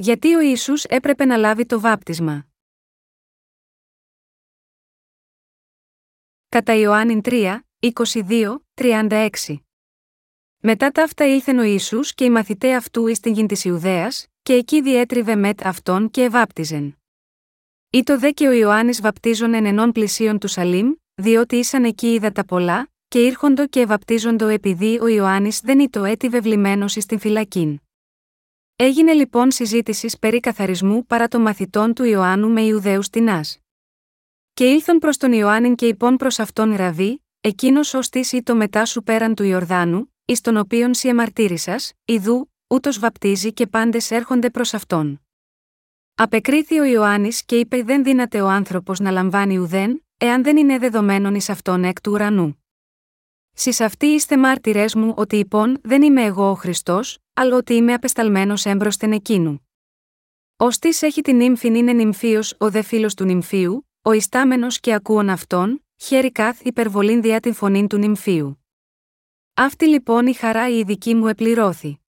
Γιατί ο Ιησούς έπρεπε να λάβει το βάπτισμα. Κατά Ιωάννην 3, 22, 36. Μετά τα αυτά ήλθεν ο Ιησούς και οι μαθητέ αυτού εις την γην της Ιουδαίας, και εκεί διέτριβε μετ αυτόν και ευάπτιζεν. Ήτο δε και ο Ιωάννης βαπτίζον εν ενών πλησίων του Σαλήμ, διότι ήσαν εκεί είδα τα πολλά, και ήρχοντο και ευαπτίζοντο επειδή ο Ιωάννης δεν ήτο έτη βεβλημένος εις την φυλακήν. Έγινε λοιπόν συζήτησης περί καθαρισμού παρά των μαθητών του Ιωάννου με Ιουδαίους τεινά. Και ήλθον προς τον Ιωάννην και υπόν προς αυτόν ραβή, εκείνος ως της ή το μετά σου πέραν του Ιορδάνου, εις τον οποίον σι εμαρτύρησας, ιδού, ούτως βαπτίζει και πάντες έρχονται προς αυτόν. Απεκρίθη ο Ιωάννης και είπε: Δεν δύναται ο άνθρωπος να λαμβάνει ουδέν, εάν δεν είναι δεδομένον εις αυτόν εκ του ουρανού. Σει αυτοί είστε μάρτυρές μου ότι υπόν δεν είμαι εγώ ο Χριστός, αλλά ότι είμαι απεσταλμένος έμπροσθεν εκείνου. Ω τη έχει την ύμφην είναι νυμφίος ο δε φίλος του νυμφίου, ο ιστάμενος και ακούων αυτόν, χέρι καθ υπερβολήν διά την φωνήν του νυμφίου. Αυτή λοιπόν η χαρά η δική μου επληρώθη.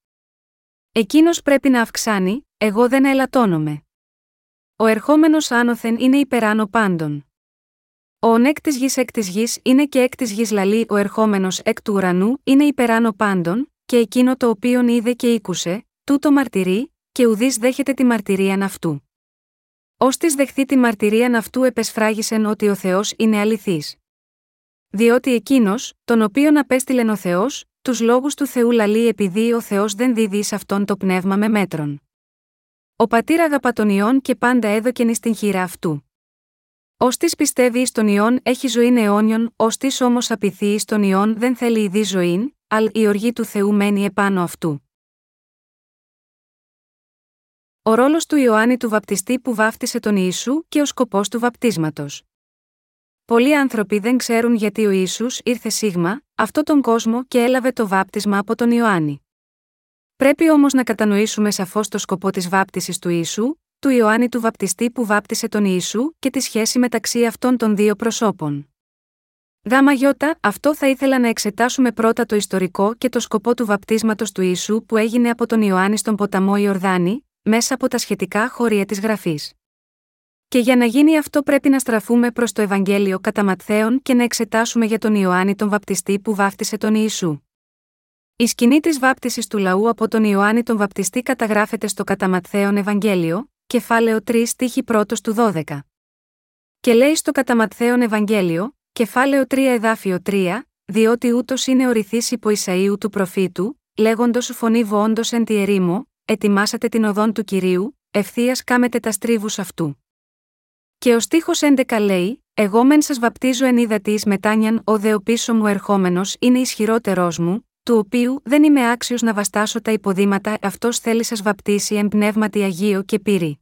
Εκείνος πρέπει να αυξάνει, εγώ δεν ελαττώνομαι. Ο ερχόμενος άνωθεν είναι υπεράνω πάντων. Ο ονέκ της γης εκ της γης είναι και εκ της γης λαλή ο ερχόμενος εκ του ουρανού είναι υπεράνω πάντων, και εκείνο το οποίον είδε και ήκουσε, τούτο μαρτυρεί, και ουδής δέχεται τη μαρτυρίαν αυτού. Ω της δεχθεί τη μαρτυρίαν αυτού επεσφράγισεν ότι ο Θεός είναι αληθής. Διότι εκείνος, τον οποίον απέστειλεν ο Θεός, τους λόγους του Θεού λαλεί επειδή ο Θεός δεν δίδει σε αυτόν το πνεύμα με μέτρον. Ο πατήρ αγαπά τον ιόν και πάντα έδωκεν ει την χείρα αυτού. Ω της πιστεύει εις τον ιόν έχει ζωή αιώνιον, ως της όμως απειθεί εις τον ιόν δεν θέλει ειδή ζωή, αλλά η οργή του Θεού μένει επάνω αυτού. Ο ρόλος του Ιωάννη του βαπτιστή που βάφτισε τον Ιησού και ο σκοπός του βαπτίσματος. Πολλοί άνθρωποι δεν ξέρουν γιατί ο Ιησούς ήρθε σίγμα, αυτό τον κόσμο και έλαβε το βάπτισμα από τον Ιωάννη. Πρέπει όμως να κατανοήσουμε σαφώς το σκοπό της βάπτισης του Ιησού, του Ιωάννη του βαπτιστή που βάπτισε τον Ιησού και τη σχέση μεταξύ αυτών των δύο προσώπων. Γάμα γιώτα, αυτό θα ήθελα να εξετάσουμε πρώτα το ιστορικό και το σκοπό του βαπτίσματος του Ιησού που έγινε από τον Ιωάννη στον ποταμό Ιορδάνη, μέσα από τα σχετικά χωρία της γραφής. Και για να γίνει αυτό πρέπει να στραφούμε προς το Ευαγγέλιο κατά Ματθαίων και να εξετάσουμε για τον Ιωάννη τον βαπτιστή που βάφτισε τον Ιησού. Η σκηνή της βάπτισης του λαού από τον Ιωάννη τον βαπτιστή καταγράφεται στο κατά Ματθαίων Ευαγγέλιο, κεφάλαιο 3 στίχη 1 του 12. Και λέει στο κατά Ματθαίων Ευαγγέλιο, κεφάλαιο 3 εδάφιο 3, διότι ούτως είναι ο ρηθή υπό Ισαΐου του προφήτου, λέγοντος φωνή βοόντος εν τη ερήμο, ετοιμάσατε την οδόν του κυρίου, ευθείας κάμετε τας στρίβου αυτού. Και ο στίχος 11 λέει: Εγώ μεν σας βαπτίζω εν είδα τη μετάνιαν, ο δε ο πίσω μου ερχόμενος είναι ισχυρότερός μου, του οποίου δεν είμαι άξιος να βαστάσω τα υποδήματα, αυτός θέλει σας βαπτίσει εν πνεύματι Αγίο και πύρη.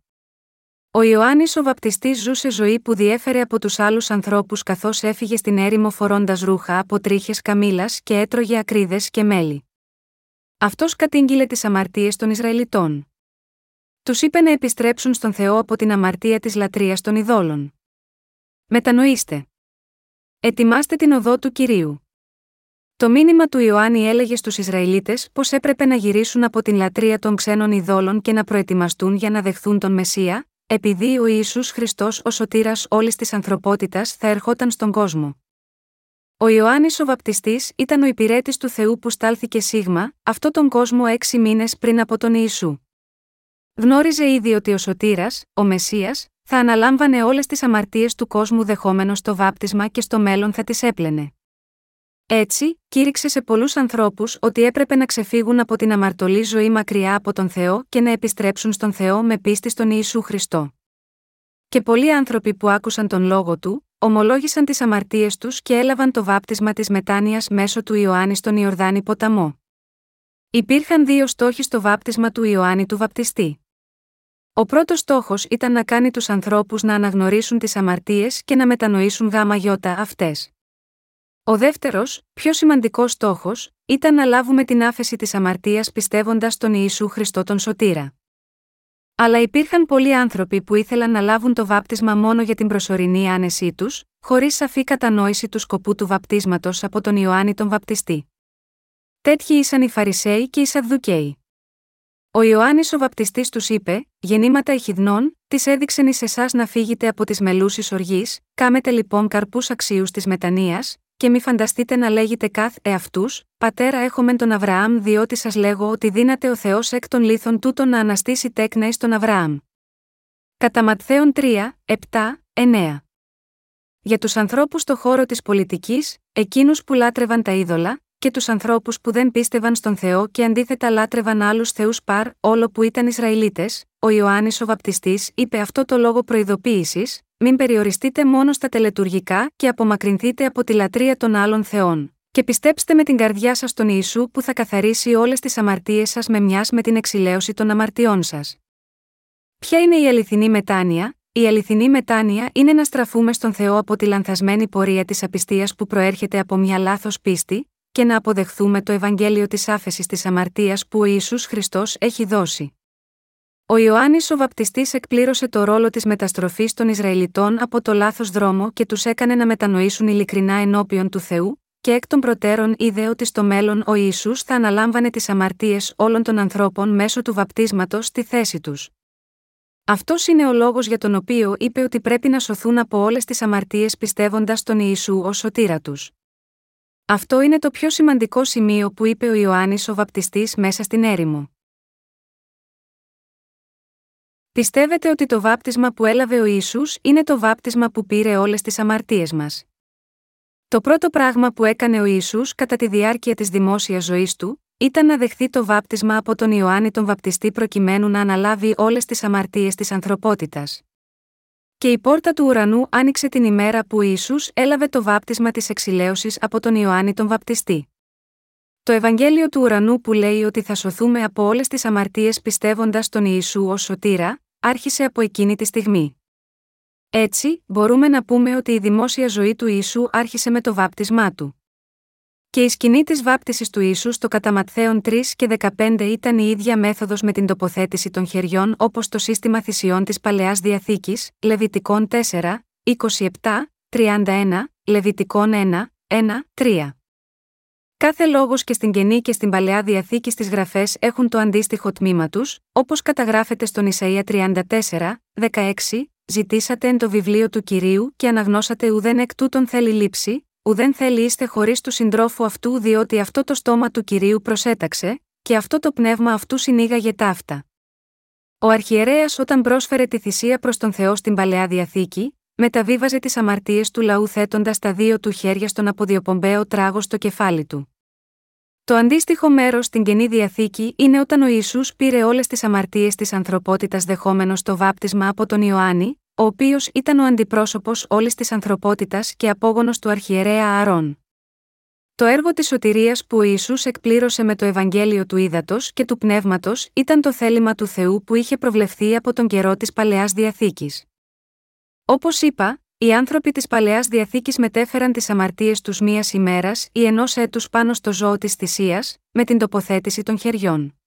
Ο Ιωάννης ο βαπτιστής ζούσε ζωή που διέφερε από τους άλλους ανθρώπους καθώς έφυγε στην έρημο φορώντας ρούχα από τρίχες καμήλας και έτρωγε ακρίδες και μέλι. Αυτός κατήγγειλε τις αμαρτίες των Ισραηλιτών. Τους είπε να επιστρέψουν στον Θεό από την αμαρτία της λατρείας των ειδόλων. Μετανοήστε. Ετοιμάστε την οδό του κυρίου. Το μήνυμα του Ιωάννη έλεγε στους Ισραηλίτες πως έπρεπε να γυρίσουν από την λατρεία των ξένων ειδόλων και να προετοιμαστούν για να δεχθούν τον Μεσσία, επειδή ο Ιησούς Χριστός ο σωτήρας όλης της ανθρωπότητας θα ερχόταν στον κόσμο. Ο Ιωάννης ο Βαπτιστής ήταν ο υπηρέτης του Θεού που στάλθηκε σίγμα, αυτό τον κόσμο έξι μήνες πριν από τον Ιησού. Γνώριζε ήδη ότι ο Σωτήρας, ο Μεσσίας, θα αναλάμβανε όλες τις αμαρτίες του κόσμου δεχόμενος το βάπτισμα και στο μέλλον θα τις έπλαινε. Έτσι, κήρυξε σε πολλούς ανθρώπους ότι έπρεπε να ξεφύγουν από την αμαρτωλή ζωή μακριά από τον Θεό και να επιστρέψουν στον Θεό με πίστη στον Ιησού Χριστό. Και πολλοί άνθρωποι που άκουσαν τον λόγο του, ομολόγησαν τις αμαρτίες τους και έλαβαν το βάπτισμα της μετάνοιας μέσω του Ιωάννη στον Ιορδάνη ποταμό. Υπήρχαν δύο στόχοι στο βάπτισμα του Ιωάννη του Βαπτιστή. Ο πρώτος στόχος ήταν να κάνει τους ανθρώπους να αναγνωρίσουν τις αμαρτίες και να μετανοήσουν γάμα γιώτα αυτές. Ο δεύτερος, πιο σημαντικός στόχος, ήταν να λάβουμε την άφεση της αμαρτίας πιστεύοντας τον Ιησού Χριστό τον Σωτήρα. Αλλά υπήρχαν πολλοί άνθρωποι που ήθελαν να λάβουν το βάπτισμα μόνο για την προσωρινή άνεσή τους, χωρίς σαφή κατανόηση του σκοπού του βαπτίσματος από τον Ιωάννη τον Βαπτιστή. Τέτοιοι ήσαν οι Φαρισαίοι και οι Σαβδουκαίοι. Ο Ο Ιωάννης ο βαπτιστής τους είπε: Γεννήματα εχιδνών, τη έδειξεν εις εσάς να φύγετε από τις μελούσει οργής, κάμετε λοιπόν καρπούς αξίους της μετανία, και μη φανταστείτε να λέγετε καθ εαυτούς, Πατέρα έχομεν τον Αβραάμ, διότι σας λέγω ότι δύναται ο Θεός εκ των λίθων τούτων να αναστήσει τέκνα ει τον Αβραάμ. Κατά Ματθαίων 3, 7, 9. Για τους ανθρώπους στο χώρο της πολιτικής, εκείνους που λάτρευαν τα είδωλα, και τους ανθρώπους που δεν πίστευαν στον Θεό και αντίθετα λάτρευαν άλλους θεούς παρ, όλο που ήταν Ισραηλίτες, ο Ιωάννης ο Βαπτιστής είπε αυτό το λόγο προειδοποίησης: Μην περιοριστείτε μόνο στα τελετουργικά και απομακρυνθείτε από τη λατρεία των άλλων θεών. Και πιστέψτε με την καρδιά σας τον Ιησού που θα καθαρίσει όλες τις αμαρτίες σας με μιας με την εξηλαίωση των αμαρτιών σας. Ποια είναι η αληθινή μετάνοια, η αληθινή μετάνοια είναι να στραφούμε στον Θεό από τη λανθασμένη πορεία της απιστίας που προέρχεται από μια λάθος πίστη, και να αποδεχθούμε το Ευαγγέλιο της άφεσης της αμαρτίας που ο Ιησούς Χριστός έχει δώσει. Ο Ιωάννης ο Βαπτιστής εκπλήρωσε το ρόλο της μεταστροφής των Ισραηλιτών από το λάθος δρόμο και τους έκανε να μετανοήσουν ειλικρινά ενώπιον του Θεού, και εκ των προτέρων είδε ότι στο μέλλον ο Ισού θα αναλάμβανε τις αμαρτίες όλων των ανθρώπων μέσω του βαπτίσματος στη θέση τους. Αυτός είναι ο λόγος για τον οποίο είπε ότι πρέπει να σωθούν από όλες τις αμαρτίες πιστεύοντας τον Ιησού ως σωτήρα τους. Αυτό είναι το πιο σημαντικό σημείο που είπε ο Ιωάννης ο βαπτιστής μέσα στην έρημο. Πιστεύετε ότι το βάπτισμα που έλαβε ο Ιησούς είναι το βάπτισμα που πήρε όλες τις αμαρτίες μας; Το πρώτο πράγμα που έκανε ο Ιησούς κατά τη διάρκεια της δημόσιας ζωής του, ήταν να δεχθεί το βάπτισμα από τον Ιωάννη τον βαπτιστή προκειμένου να αναλάβει όλες τις αμαρτίες της ανθρωπότητας. Και η πόρτα του ουρανού άνοιξε την ημέρα που Ιησούς έλαβε το βάπτισμα της εξηλαίωσης από τον Ιωάννη τον βαπτιστή. Το Ευαγγέλιο του ουρανού που λέει ότι θα σωθούμε από όλες τις αμαρτίες πιστεύοντας τον Ιησού ως σωτήρα, άρχισε από εκείνη τη στιγμή. Έτσι, μπορούμε να πούμε ότι η δημόσια ζωή του Ιησού άρχισε με το βάπτισμά του. Και η σκηνή της βάπτισης του ίσου στο κατά 3 και 15 ήταν η ίδια μέθοδος με την τοποθέτηση των χεριών όπως το σύστημα θυσιών της παλαιάς διαθήκης, Λεβιτικών 4, 27, 31, Λεβιτικών 1, 1, 3. Κάθε λόγος και στην καινή και στην παλαιά διαθήκη στις γραφές έχουν το αντίστοιχο τμήμα τους, όπως καταγράφεται στον Ισαία 34, 16, ζητήσατε εν το βιβλίο του κυρίου και αναγνώσατε ουδέν εκ τούτων θέλει λήψη, ουδέν θέλει είστε χωρίς του συντρόφου αυτού διότι αυτό το στόμα του κυρίου προσέταξε, και αυτό το πνεύμα αυτού συνήγαγε ταύτα. Ο αρχιερέας όταν πρόσφερε τη θυσία προς τον Θεό στην παλαιά διαθήκη, μεταβίβαζε τις αμαρτίες του λαού θέτοντας τα δύο του χέρια στον αποδιοπομπαίο τράγο στο κεφάλι του. Το αντίστοιχο μέρος στην καινή διαθήκη είναι όταν ο Ισού πήρε όλες τις αμαρτίες της ανθρωπότητας δεχόμενος το βάπτισμα από τον Ιωάννη, ο οποίος ήταν ο αντιπρόσωπος όλης της ανθρωπότητας και απόγονος του αρχιερέα Αρών. Το έργο της σωτηρίας που ο Ιησούς εκπλήρωσε με το Ευαγγέλιο του Ήδατος και του Πνεύματος ήταν το θέλημα του Θεού που είχε προβλεφθεί από τον καιρό της παλαιάς διαθήκης. Όπως είπα, οι άνθρωποι της παλαιάς διαθήκης μετέφεραν τις αμαρτίες τους μίας ημέρας ή ενός έτους πάνω στο ζώο της θυσίας, με την τοποθέτηση των χεριών.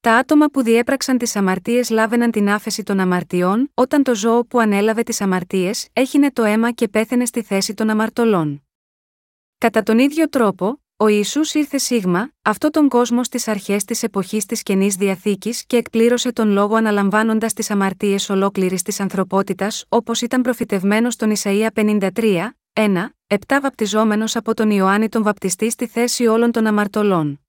Τα άτομα που διέπραξαν τις αμαρτίες λάβαιναν την άφεση των αμαρτιών, όταν το ζώο που ανέλαβε τις αμαρτίες έχινε το αίμα και πέθαινε στη θέση των αμαρτωλών. Κατά τον ίδιο τρόπο, ο Ισού ήρθε σίγμα, αυτό τον κόσμο στις αρχές της εποχής της καινής διαθήκης και εκπλήρωσε τον λόγο αναλαμβάνοντας τις αμαρτίες ολόκληρης της ανθρωπότητας, όπως ήταν προφητευμένο στον Ισαία 53, 1, 7 βαπτιζόμενος από τον Ιωάννη τον Βαπτιστή στη θέση όλων των αμαρτωλών.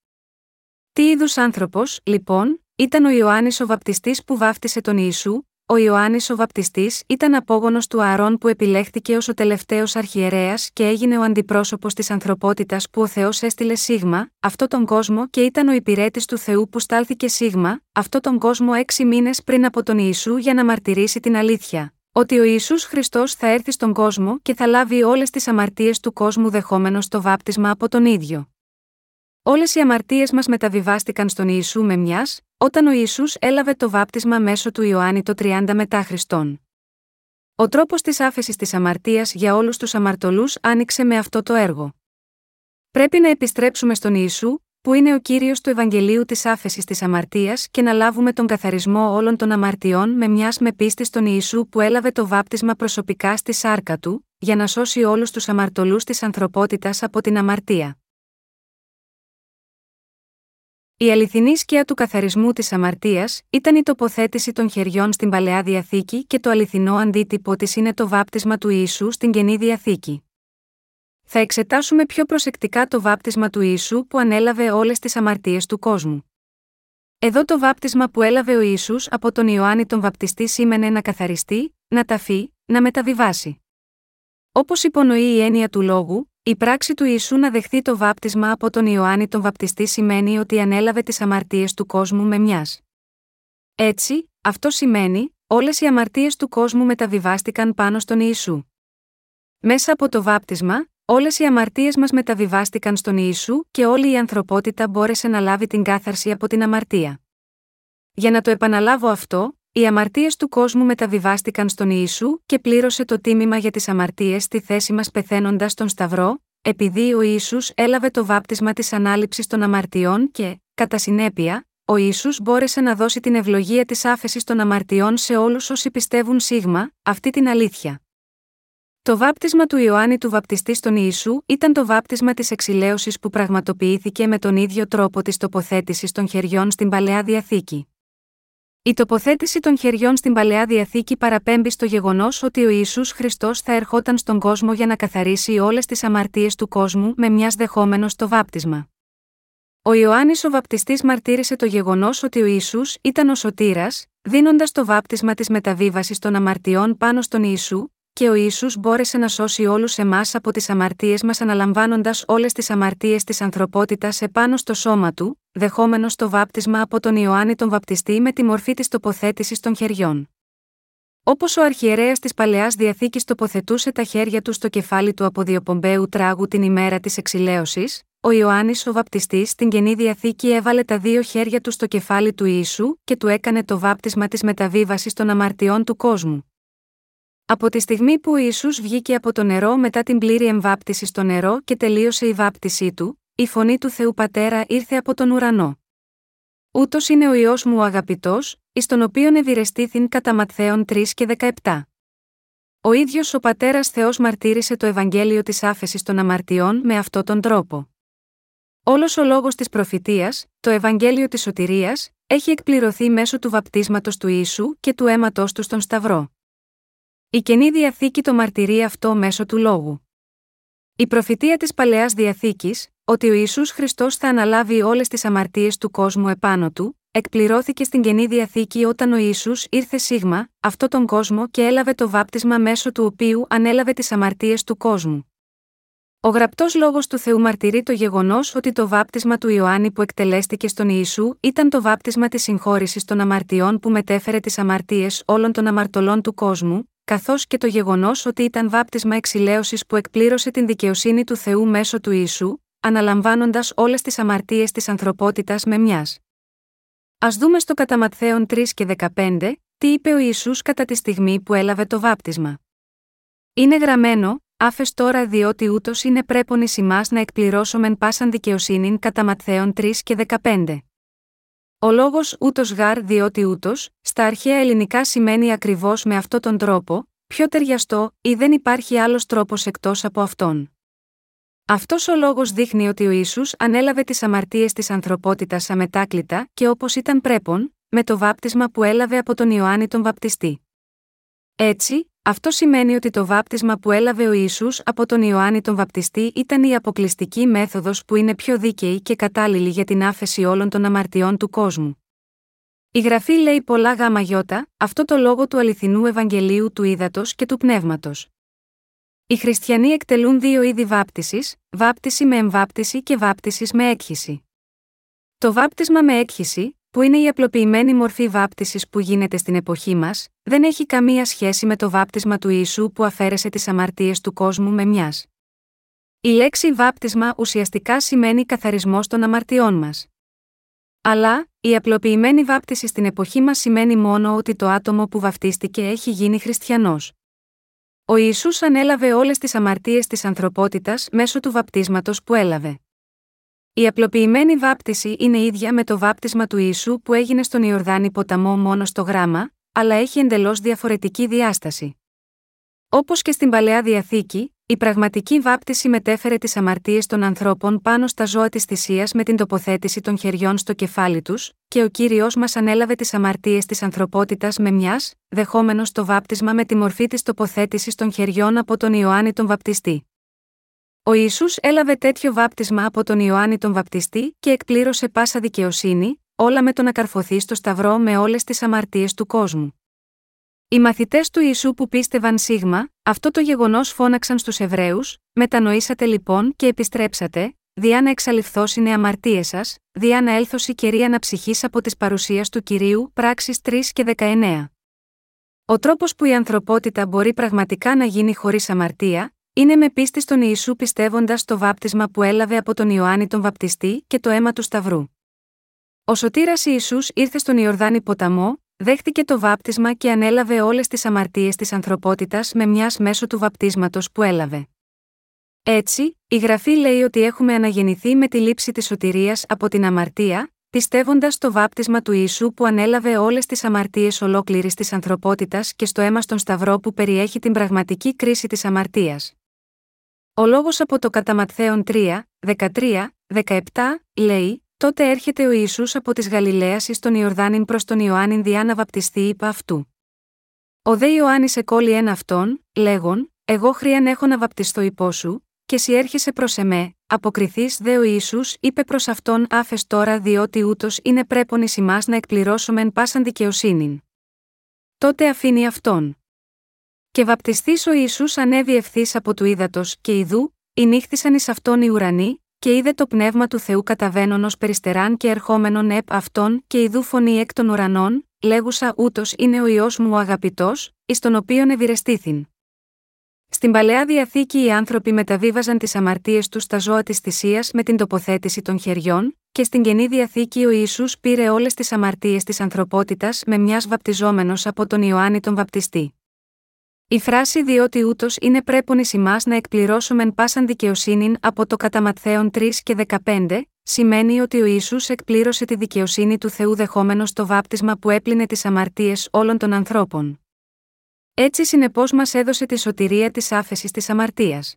Τι είδους άνθρωπος, λοιπόν, ήταν ο Ιωάννης ο Βαπτιστής που βάφτισε τον Ιησού, ο Ιωάννης ο Βαπτιστής ήταν απόγονος του Αρών που επιλέχθηκε ως ο τελευταίος αρχιερέας και έγινε ο αντιπρόσωπος της ανθρωπότητας που ο Θεός έστειλε σίγμα, αυτό τον κόσμο και ήταν ο υπηρέτης του Θεού που στάλθηκε σίγμα, αυτό τον κόσμο έξι μήνες πριν από τον Ιησού για να μαρτυρήσει την αλήθεια. Ότι ο Ιησούς Χριστός θα έρθει στον κόσμο και θα λάβει όλες τις αμαρτίες του κόσμου δεχόμενος το βάπτισμα από τον ίδιο. Όλες οι αμαρτίες μας μεταβιβάστηκαν στον Ιησού με μιας, όταν ο Ισού έλαβε το βάπτισμα μέσω του Ιωάννη το 30 μετά Χριστόν. Ο τρόπος της άφεσης της αμαρτίας για όλους τους αμαρτωλούς άνοιξε με αυτό το έργο. Πρέπει να επιστρέψουμε στον Ιησού, που είναι ο κύριος του Ευαγγελίου της άφεσης της αμαρτίας και να λάβουμε τον καθαρισμό όλων των αμαρτιών με μιας με πίστη στον Ιησού που έλαβε το βάπτισμα προσωπικά στη σάρκα του, για να σώσει όλους τους αμαρτωλούς της ανθρωπότητας από την αμαρτία. Η αληθινή σκιά του καθαρισμού της αμαρτίας ήταν η τοποθέτηση των χεριών στην παλαιά διαθήκη και το αληθινό αντίτυπο της είναι το βάπτισμα του Ιησού στην καινή διαθήκη. Θα εξετάσουμε πιο προσεκτικά το βάπτισμα του Ιησού που ανέλαβε όλες τις αμαρτίες του κόσμου. Εδώ το βάπτισμα που έλαβε ο Ιησούς από τον Ιωάννη τον Βαπτιστή σήμαινε να καθαριστεί, να ταφεί, να μεταβιβάσει. Όπως υπονοεί η έννοια του λόγου, η πράξη του Ιησού να δεχθεί το βάπτισμα από τον Ιωάννη τον Βαπτιστή σημαίνει ότι ανέλαβε τις αμαρτίες του κόσμου με μιας. Έτσι, αυτό σημαίνει, όλες οι αμαρτίες του κόσμου μεταβιβάστηκαν πάνω στον Ιησού. Μέσα από το βάπτισμα, όλες οι αμαρτίες μας μεταβιβάστηκαν στον Ιησού και όλη η ανθρωπότητα μπόρεσε να λάβει την κάθαρση από την αμαρτία. Για να το επαναλάβω αυτό, οι αμαρτίες του κόσμου μεταβιβάστηκαν στον Ιησού και πλήρωσε το τίμημα για τις αμαρτίες στη θέση μας πεθαίνοντας στον Σταυρό, επειδή ο Ιησούς έλαβε το βάπτισμα της ανάληψης των αμαρτιών και, κατά συνέπεια, ο Ιησούς μπόρεσε να δώσει την ευλογία της άφεσης των αμαρτιών σε όλους όσοι πιστεύουν σίγμα, αυτή την αλήθεια. Το βάπτισμα του Ιωάννη του Βαπτιστή στον Ιησού ήταν το βάπτισμα της εξηλαίωσης που πραγματοποιήθηκε με τον ίδιο τρόπο της τοποθέτησης των χεριών στην παλαιά διαθήκη. Η τοποθέτηση των χεριών στην παλαιά διαθήκη παραπέμπει στο γεγονός ότι ο Ισού Χριστός θα ερχόταν στον κόσμο για να καθαρίσει όλες τις αμαρτίες του κόσμου με μιας δεχόμενος το βάπτισμα. Ο Ιωάννης ο Βαπτιστής μαρτύρησε το γεγονός ότι ο Ισού ήταν ο σωτήρας, δίνοντας το βάπτισμα της μεταβίβασης των αμαρτιών πάνω στον Ιησού, και ο Ιησούς μπόρεσε να σώσει όλους εμάς από τις αμαρτίες μας αναλαμβάνοντας όλες τις αμαρτίες της ανθρωπότητας επάνω στο σώμα του, δεχόμενος το βάπτισμα από τον Ιωάννη τον Βαπτιστή με τη μορφή της τοποθέτησης των χεριών. Όπως ο αρχιερέας της Παλαιάς Διαθήκης τοποθετούσε τα χέρια του στο κεφάλι του αποδιοπομπαίου τράγου την ημέρα της εξηλαίωσης, ο Ιωάννης ο Βαπτιστής στην καινή διαθήκη έβαλε τα δύο χέρια του στο κεφάλι του Ιησού και του έκανε το βάπτισμα της μεταβίβασης των αμαρτιών του κόσμου. Από τη στιγμή που ο Ιησούς βγήκε από το νερό μετά την πλήρη εμβάπτιση στο νερό και τελείωσε η βάπτισή του, η φωνή του Θεού Πατέρα ήρθε από τον ουρανό. Ούτως είναι ο ιό μου ο αγαπητός, εις τον οποίον ευηρεστήθην κατά Ματθαίων 3 και 17. Ο ίδιος ο πατέρας Θεός μαρτύρησε το Ευαγγέλιο της άφεσης των αμαρτιών με αυτόν τον τρόπο. Όλος ο λόγος της προφητείας, το Ευαγγέλιο της Σωτηρίας, έχει εκπληρωθεί μέσω του βαπτίσματος του ίσου και του αίματός του στον Σταυρό. Η καινή διαθήκη το μαρτυρεί αυτό μέσω του λόγου. Η προφητεία της παλαιάς διαθήκης, ότι ο Ισού Χριστός θα αναλάβει όλες τις αμαρτίες του κόσμου επάνω του, εκπληρώθηκε στην καινή διαθήκη όταν ο Ισού ήρθε σίγμα, αυτό τον κόσμο και έλαβε το βάπτισμα μέσω του οποίου ανέλαβε τις αμαρτίες του κόσμου. Ο γραπτός λόγος του Θεού μαρτυρεί το γεγονός ότι το βάπτισμα του Ιωάννη που εκτελέστηκε στον Ιησού ήταν το βάπτισμα της συγχώρησης των αμαρτιών που μετέφερε τις αμαρτίες όλων των αμαρτωλών του κόσμου, καθώς και το γεγονός ότι ήταν βάπτισμα εξηλαίωσης που εκπλήρωσε την δικαιοσύνη του Θεού μέσω του Ιησού, αναλαμβάνοντας όλες τις αμαρτίες της ανθρωπότητας με μιας. Α δούμε στο κατά Ματθαίον 3 και 15, τι είπε ο Ιησούς κατά τη στιγμή που έλαβε το βάπτισμα. Είναι γραμμένο, άφες τώρα διότι ούτως είναι πρέπον ει να εκπληρώσομεν πάσαν δικαιοσύνην κατά Ματθαίον 3 και 15. Ο λόγος ούτως γάρ διότι ούτως, στα αρχαία ελληνικά σημαίνει ακριβώς με αυτόν τον τρόπο, πιο ταιριαστό, ή δεν υπάρχει άλλος τρόπος εκτός από αυτόν. Αυτός ο λόγος δείχνει ότι ο ίσου ανέλαβε τις αμαρτίες της ανθρωπότητας αμετάκλητα και όπως ήταν πρέπον, με το βάπτισμα που έλαβε από τον Ιωάννη τον Βαπτιστή. Έτσι, αυτό σημαίνει ότι το βάπτισμα που έλαβε ο Ιησούς από τον Ιωάννη τον Βαπτιστή ήταν η αποκλειστική μέθοδος που είναι πιο δίκαιη και κατάλληλη για την άφεση όλων των αμαρτιών του κόσμου. Η γραφή λέει πολλά γάμα γιώτα, αυτό το λόγο του αληθινού Ευαγγελίου του ύδατο και του πνεύματος. Οι χριστιανοί εκτελούν δύο είδη βάπτισης, βάπτιση με εμβάπτιση και βάπτιση με έκχυση. Το βάπτισμα με έκχυση, που είναι η απλοποιημένη μορφή βάπτισης που γίνεται στην εποχή μας, δεν έχει καμία σχέση με το βάπτισμα του Ιησού που αφαίρεσε τις αμαρτίες του κόσμου με μιας. Η λέξη βάπτισμα ουσιαστικά σημαίνει καθαρισμός των αμαρτιών μας. Αλλά, η απλοποιημένη βάπτιση στην εποχή μας σημαίνει μόνο ότι το άτομο που βαφτίστηκε έχει γίνει χριστιανός. Ο Ιησούς ανέλαβε όλες τις αμαρτίες της ανθρωπότητας μέσω του βαπτίσματος που έλαβε. Η απλοποιημένη βάπτιση είναι ίδια με το βάπτισμα του Ιησού που έγινε στον Ιορδάνη ποταμό μόνο στο γράμμα, αλλά έχει εντελώς διαφορετική διάσταση. Όπως και στην παλαιά διαθήκη, η πραγματική βάπτιση μετέφερε τις αμαρτίες των ανθρώπων πάνω στα ζώα της θυσίας με την τοποθέτηση των χεριών στο κεφάλι τους, και ο κύριος μας ανέλαβε τις αμαρτίες της ανθρωπότητας με μιας, δεχόμενος το βάπτισμα με τη μορφή της τοποθέτησης των χεριών από τον Ιωάννη τον Βαπτιστή. Ο Ιησούς έλαβε τέτοιο βάπτισμα από τον Ιωάννη τον Βαπτιστή και εκπλήρωσε πάσα δικαιοσύνη, όλα με τον να καρφωθεί στο σταυρό με όλες τις αμαρτίες του κόσμου. Οι μαθητές του Ιησού που πίστευαν σίγμα, αυτό το γεγονός φώναξαν στους Εβραίους, μετανοήσατε λοιπόν και επιστρέψατε, διά να εξαλειφθώσινε αμαρτίες σας, διά να έλθωση κερία αναψυχής από της παρουσίας του κυρίου, πράξεις 3 και 19. Ο τρόπος που η ανθρωπότητα μπορεί πραγματικά να γίνει χωρίς αμαρτία, είναι με πίστη στον Ιησού πιστεύοντας το βάπτισμα που έλαβε από τον Ιωάννη τον Βαπτιστή και το αίμα του Σταυρού. Ο σωτήρας Ιησούς ήρθε στον Ιορδάνη ποταμό, δέχτηκε το βάπτισμα και ανέλαβε όλες τις αμαρτίες της ανθρωπότητας με μιας μέσω του βαπτίσματος που έλαβε. Έτσι, η γραφή λέει ότι έχουμε αναγεννηθεί με τη λήψη της σωτηρίας από την αμαρτία, πιστεύοντας το βάπτισμα του Ιησού που ανέλαβε όλες τις αμαρτίες ολόκληρης της ανθρωπότητας και στο αίμα στον Σταυρό που περιέχει την πραγματική κρίση της αμαρτίας. Ο λόγος από το κατά 3, 13, 17, λέει: Τότε έρχεται ο Ισού από της Γαλιλαίας εις τον Ιορδάνην προς τον Ιωάννην διά να βαπτιστεί υπ' αυτού. Ο δε Ιωάννης εκόλει ένα αυτόν, λέγον: Εγώ χρίαν έχω να βαπτιστώ υπό σου, και σι έρχεσαι προς εμέ, αποκριθείς δε ο Ισού είπε προς αυτόν άφες τώρα διότι ούτως είναι πρέπον ει να εκπληρώσομεν πάσαν δικαιοσύνην. Τότε αφήνει αυτόν. Και βαπτιστής ο Ισού ανέβη ευθύς από του ύδατος και ιδού, νύχθησαν εις αυτόν οι ουρανοί, και είδε το πνεύμα του Θεού καταβαίνον ως περιστεράν και ερχόμενον επ αυτόν και ιδού φωνή εκ των ουρανών, λέγουσα ούτως είναι ο ιό μου ο αγαπητός, εις τον οποίον ευηρεστήθην. Στην παλαιά διαθήκη οι άνθρωποι μεταβίβαζαν τις αμαρτίες τους στα ζώα της θυσίας με την τοποθέτηση των χεριών, και στην καινή διαθήκη ο Ισού πήρε όλες τις αμαρτίες της ανθρωπότητας με μιας βαπτιζόμενος από τον Ιωάννη τον Βαπτιστή. Η φράση διότι ούτως είναι πρέπον ει να εκπληρώσουμε πάσαν δικαιοσύνη από το κατά Ματθαίον 3 και 15, σημαίνει ότι ο Ιησούς εκπλήρωσε τη δικαιοσύνη του Θεού δεχόμενος το βάπτισμα που έπλυνε τις αμαρτίες όλων των ανθρώπων. Έτσι συνεπώς μας έδωσε τη σωτηρία της άφεσης της αμαρτίας.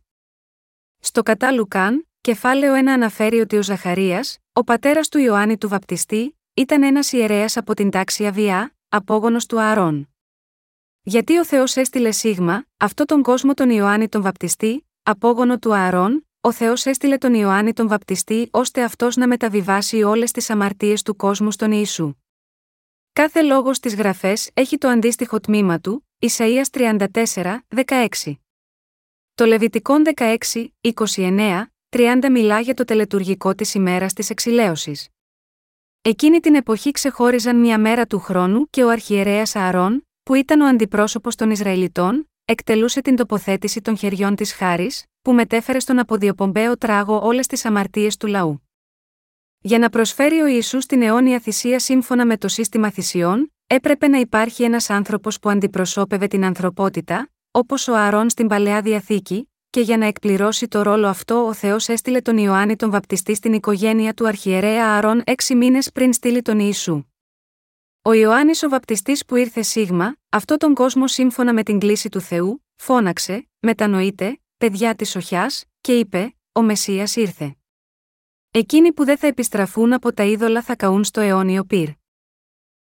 Στο κατά Λουκάν, κεφάλαιο 1 αναφέρει ότι ο Ζαχαρίας, ο πατέρας του Ιωάννη του Βαπτιστή, ήταν ένας ιερέας από την τάξη Αβιά, απόγονος του Ααρών. Γιατί ο Θεός έστειλε σίγμα, αυτό τον κόσμο τον Ιωάννη τον Βαπτιστή, απόγονο του Ααρών, ο Θεός έστειλε τον Ιωάννη τον Βαπτιστή ώστε αυτός να μεταβιβάσει όλες τις αμαρτίες του κόσμου στον Ιησού. Κάθε λόγος στι γραφές έχει το αντίστοιχο τμήμα του, Ισαΐας 34, 16. Το Λεβιτικό 16, 29, 30 μιλά για το τελετουργικό της ημέρας της εξηλαίωσης. Εκείνη την εποχή ξεχώριζαν μια μέρα του χρόνου και ο αρχιερέας Ααρών, που ήταν ο αντιπρόσωπος των Ισραηλιτών, εκτελούσε την τοποθέτηση των χεριών της Χάρης, που μετέφερε στον αποδιοπομπαίο τράγο όλες τις αμαρτίες του λαού. Για να προσφέρει ο Ισού την αιώνια θυσία σύμφωνα με το σύστημα θυσιών, έπρεπε να υπάρχει ένας άνθρωπος που αντιπροσώπευε την ανθρωπότητα, όπως ο Αρών στην παλαιά διαθήκη, και για να εκπληρώσει το ρόλο αυτό ο Θεός έστειλε τον Ιωάννη τον Βαπτιστή στην οικογένεια του αρχιερέα Αρών έξι μήνες πριν στείλει τον Ιησού. Ο Ιωάννης ο βαπτιστής που ήρθε σίγμα, αυτό τον κόσμο σύμφωνα με την κλίση του Θεού, φώναξε, μετανοείτε, παιδιά της οχιάς, και είπε: Ο Μεσία ήρθε. Εκείνοι που δεν θα επιστραφούν από τα είδωλα θα καούν στο αιώνιο πυρ.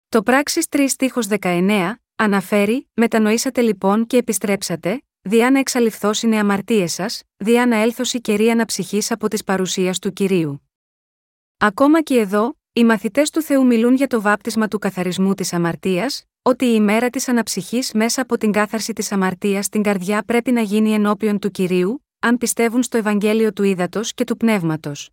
Το πράξη 3 στίχος 19 αναφέρει: Μετανοήσατε λοιπόν και επιστρέψατε, διά να εξαλειφθώσουν αμαρτίες σας, διά να έλθωση κερί αναψυχής από της παρουσίας του κυρίου. Ακόμα και εδώ, οι μαθητές του Θεού μιλούν για το βάπτισμα του καθαρισμού της αμαρτίας, ότι η ημέρα της αναψυχής μέσα από την κάθαρση της αμαρτίας στην καρδιά πρέπει να γίνει ενώπιον του κυρίου, αν πιστεύουν στο Ευαγγέλιο του Ήδατος και του Πνεύματος.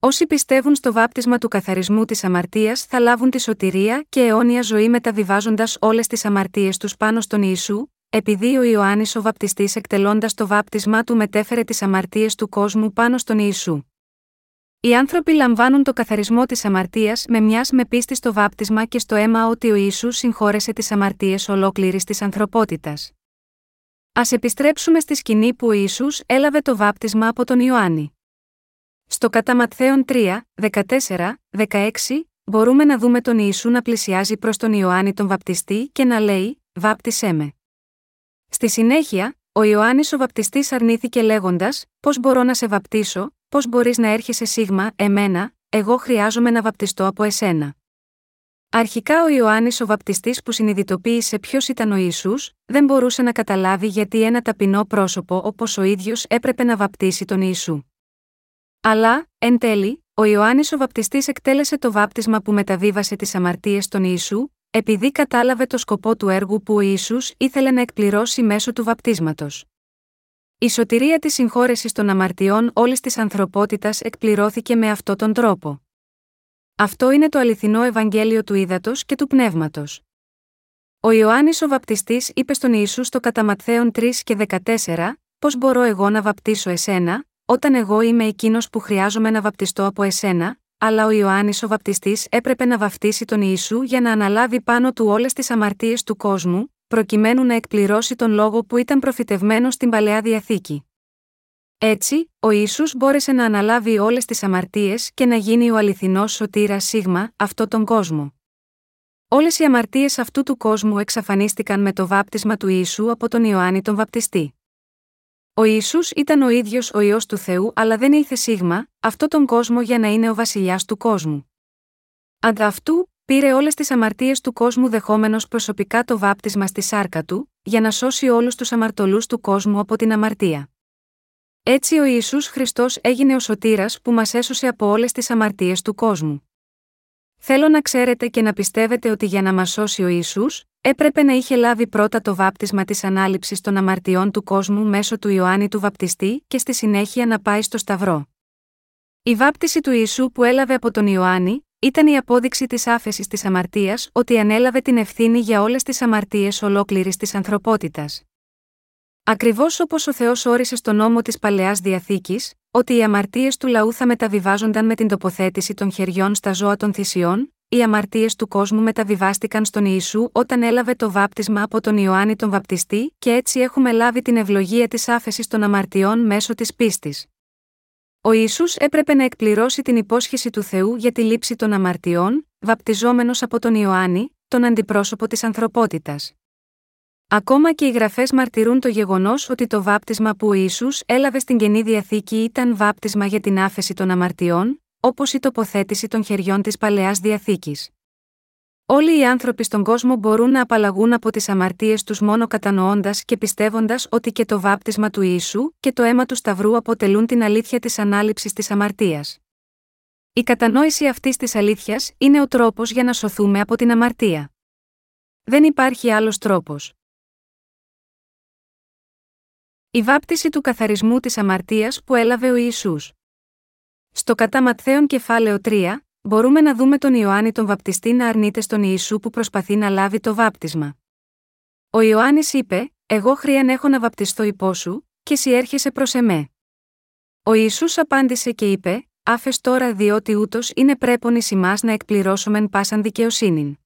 Όσοι πιστεύουν στο βάπτισμα του καθαρισμού της αμαρτίας θα λάβουν τη σωτηρία και αιώνια ζωή μεταβιβάζοντας όλες τις αμαρτίες τους πάνω στον Ιησού, επειδή ο Ιωάννης ο βαπτιστής εκτελώντας το βάπτισμά του μετέφερε τις αμαρτίες του κόσμου πάνω στον Ιησού. Οι άνθρωποι λαμβάνουν το καθαρισμό της αμαρτίας με μιας με πίστη στο βάπτισμα και στο αίμα ότι ο Ιησούς συγχώρεσε τις αμαρτίες ολόκληρης της ανθρωπότητας. Α επιστρέψουμε στη σκηνή που ο Ιησούς έλαβε το βάπτισμα από τον Ιωάννη. Στο κατά Ματθαίον 3, 14, 16, μπορούμε να δούμε τον Ιησού να πλησιάζει προς τον Ιωάννη τον βαπτιστή και να λέει: Βάπτισέ με. Στη συνέχεια, ο Ιωάννης ο βαπτιστής αρνήθηκε λέγοντας: Πώς μπορώ να σε βαπτίσω, πώς μπορείς να έρχεσαι σίγμα, εμένα, εγώ χρειάζομαι να βαπτιστώ από εσένα. Αρχικά ο Ιωάννης ο βαπτιστής που συνειδητοποίησε ποιος ήταν ο Ισού, δεν μπορούσε να καταλάβει γιατί ένα ταπεινό πρόσωπο όπως ο ίδιος έπρεπε να βαπτίσει τον Ιησού. Αλλά, εν τέλει, ο Ιωάννης ο βαπτιστής εκτέλεσε το βάπτισμα που μεταβίβασε τις αμαρτίες των Ιησού, επειδή κατάλαβε το σκοπό του έργου που ο Ιησούς ήθελε να εκπληρώσει μέσω του βαπτίσματος. Η σωτηρία της συγχώρεσης των αμαρτιών όλης της ανθρωπότητας εκπληρώθηκε με αυτόν τον τρόπο. Αυτό είναι το αληθινό Ευαγγέλιο του ύδατο και του πνεύματος. Ο Ιωάννης ο Βαπτιστής είπε στον Ιησού στο κατά 3 και 14, Πώς μπορώ εγώ να βαπτίσω εσένα, όταν εγώ είμαι εκείνος που χρειάζομαι να βαπτιστώ από εσένα, αλλά ο Ιωάννης ο Βαπτιστής έπρεπε να βαφτίσει τον Ιησού για να αναλάβει πάνω του όλες τις αμαρτίες του κόσμου, προκειμένου να εκπληρώσει τον λόγο που ήταν προφητευμένος στην παλαιά διαθήκη. Έτσι, ο Ισού μπόρεσε να αναλάβει όλες τις αμαρτίες και να γίνει ο αληθινός σωτήρας σίγμα, αυτό τον κόσμο. Όλες οι αμαρτίες αυτού του κόσμου εξαφανίστηκαν με το βάπτισμα του Ιησού από τον Ιωάννη τον Βαπτιστή. Ο Ιησούς ήταν ο ίδιος ο ιό του Θεού, αλλά δεν ήρθε σίγμα, αυτό τον κόσμο για να είναι ο βασιλιάς του κόσμου. Αντί αυτού, πήρε όλες τις αμαρτίες του κόσμου δεχόμενος προσωπικά το βάπτισμα στη σάρκα του, για να σώσει όλους τους αμαρτωλούς του κόσμου από την αμαρτία. Έτσι ο Ιησούς Χριστός έγινε ο σωτήρας που μας έσωσε από όλες τις αμαρτίες του κόσμου. Θέλω να ξέρετε και να πιστεύετε ότι για να μας σώσει ο Ιησούς, έπρεπε να είχε λάβει πρώτα το βάπτισμα της ανάληψης των αμαρτιών του κόσμου μέσω του Ιωάννη του Βαπτιστή και στη συνέχεια να πάει στο Σταυρό. Η βάπτιση του Ιησού που έλαβε από τον Ιωάννη, ήταν η απόδειξη της άφεσης της αμαρτίας ότι ανέλαβε την ευθύνη για όλες τις αμαρτίες ολόκληρης της ανθρωπότητας. Ακριβώς όπως ο Θεός όρισε στον νόμο της παλαιάς διαθήκης, ότι οι αμαρτίες του λαού θα μεταβιβάζονταν με την τοποθέτηση των χεριών στα ζώα των θυσιών, οι αμαρτίες του κόσμου μεταβιβάστηκαν στον Ιησού όταν έλαβε το βάπτισμα από τον Ιωάννη τον Βαπτιστή και έτσι έχουμε λάβει την ευλογία της άφεσης των αμαρτιών μέσω της πίστης. Ο Ισού έπρεπε να εκπληρώσει την υπόσχεση του Θεού για τη λήψη των αμαρτιών, βαπτιζόμενος από τον Ιωάννη, τον αντιπρόσωπο της ανθρωπότητας. Ακόμα και οι γραφές μαρτυρούν το γεγονός ότι το βάπτισμα που ο Ιησούς έλαβε στην καινή διαθήκη ήταν βάπτισμα για την άφεση των αμαρτιών, όπως η τοποθέτηση των χεριών της παλαιάς διαθήκης. Όλοι οι άνθρωποι στον κόσμο μπορούν να απαλλαγούν από τις αμαρτίες τους μόνο κατανοώντας και πιστεύοντας ότι και το βάπτισμα του Ιησού και το αίμα του Σταυρού αποτελούν την αλήθεια της ανάληψης της αμαρτίας. Η κατανόηση αυτής της αλήθειας είναι ο τρόπος για να σωθούμε από την αμαρτία. Δεν υπάρχει άλλος τρόπος. Η βάπτιση του καθαρισμού της αμαρτίας που έλαβε ο Ιησούς. Στο κατά Ματθαίον κεφάλαιο 3, μπορούμε να δούμε τον Ιωάννη τον βαπτιστή να αρνείται στον Ιησού που προσπαθεί να λάβει το βάπτισμα. Ο Ιωάννης είπε: Εγώ χρειαν έχω να βαπτιστώ υπό σου, και εσύ έρχεσαι προς εμέ. Ο Ιησούς απάντησε και είπε: Άφες τώρα διότι ούτως είναι πρέπον εις να εκπληρώσουμε πάσαν δικαιοσύνην.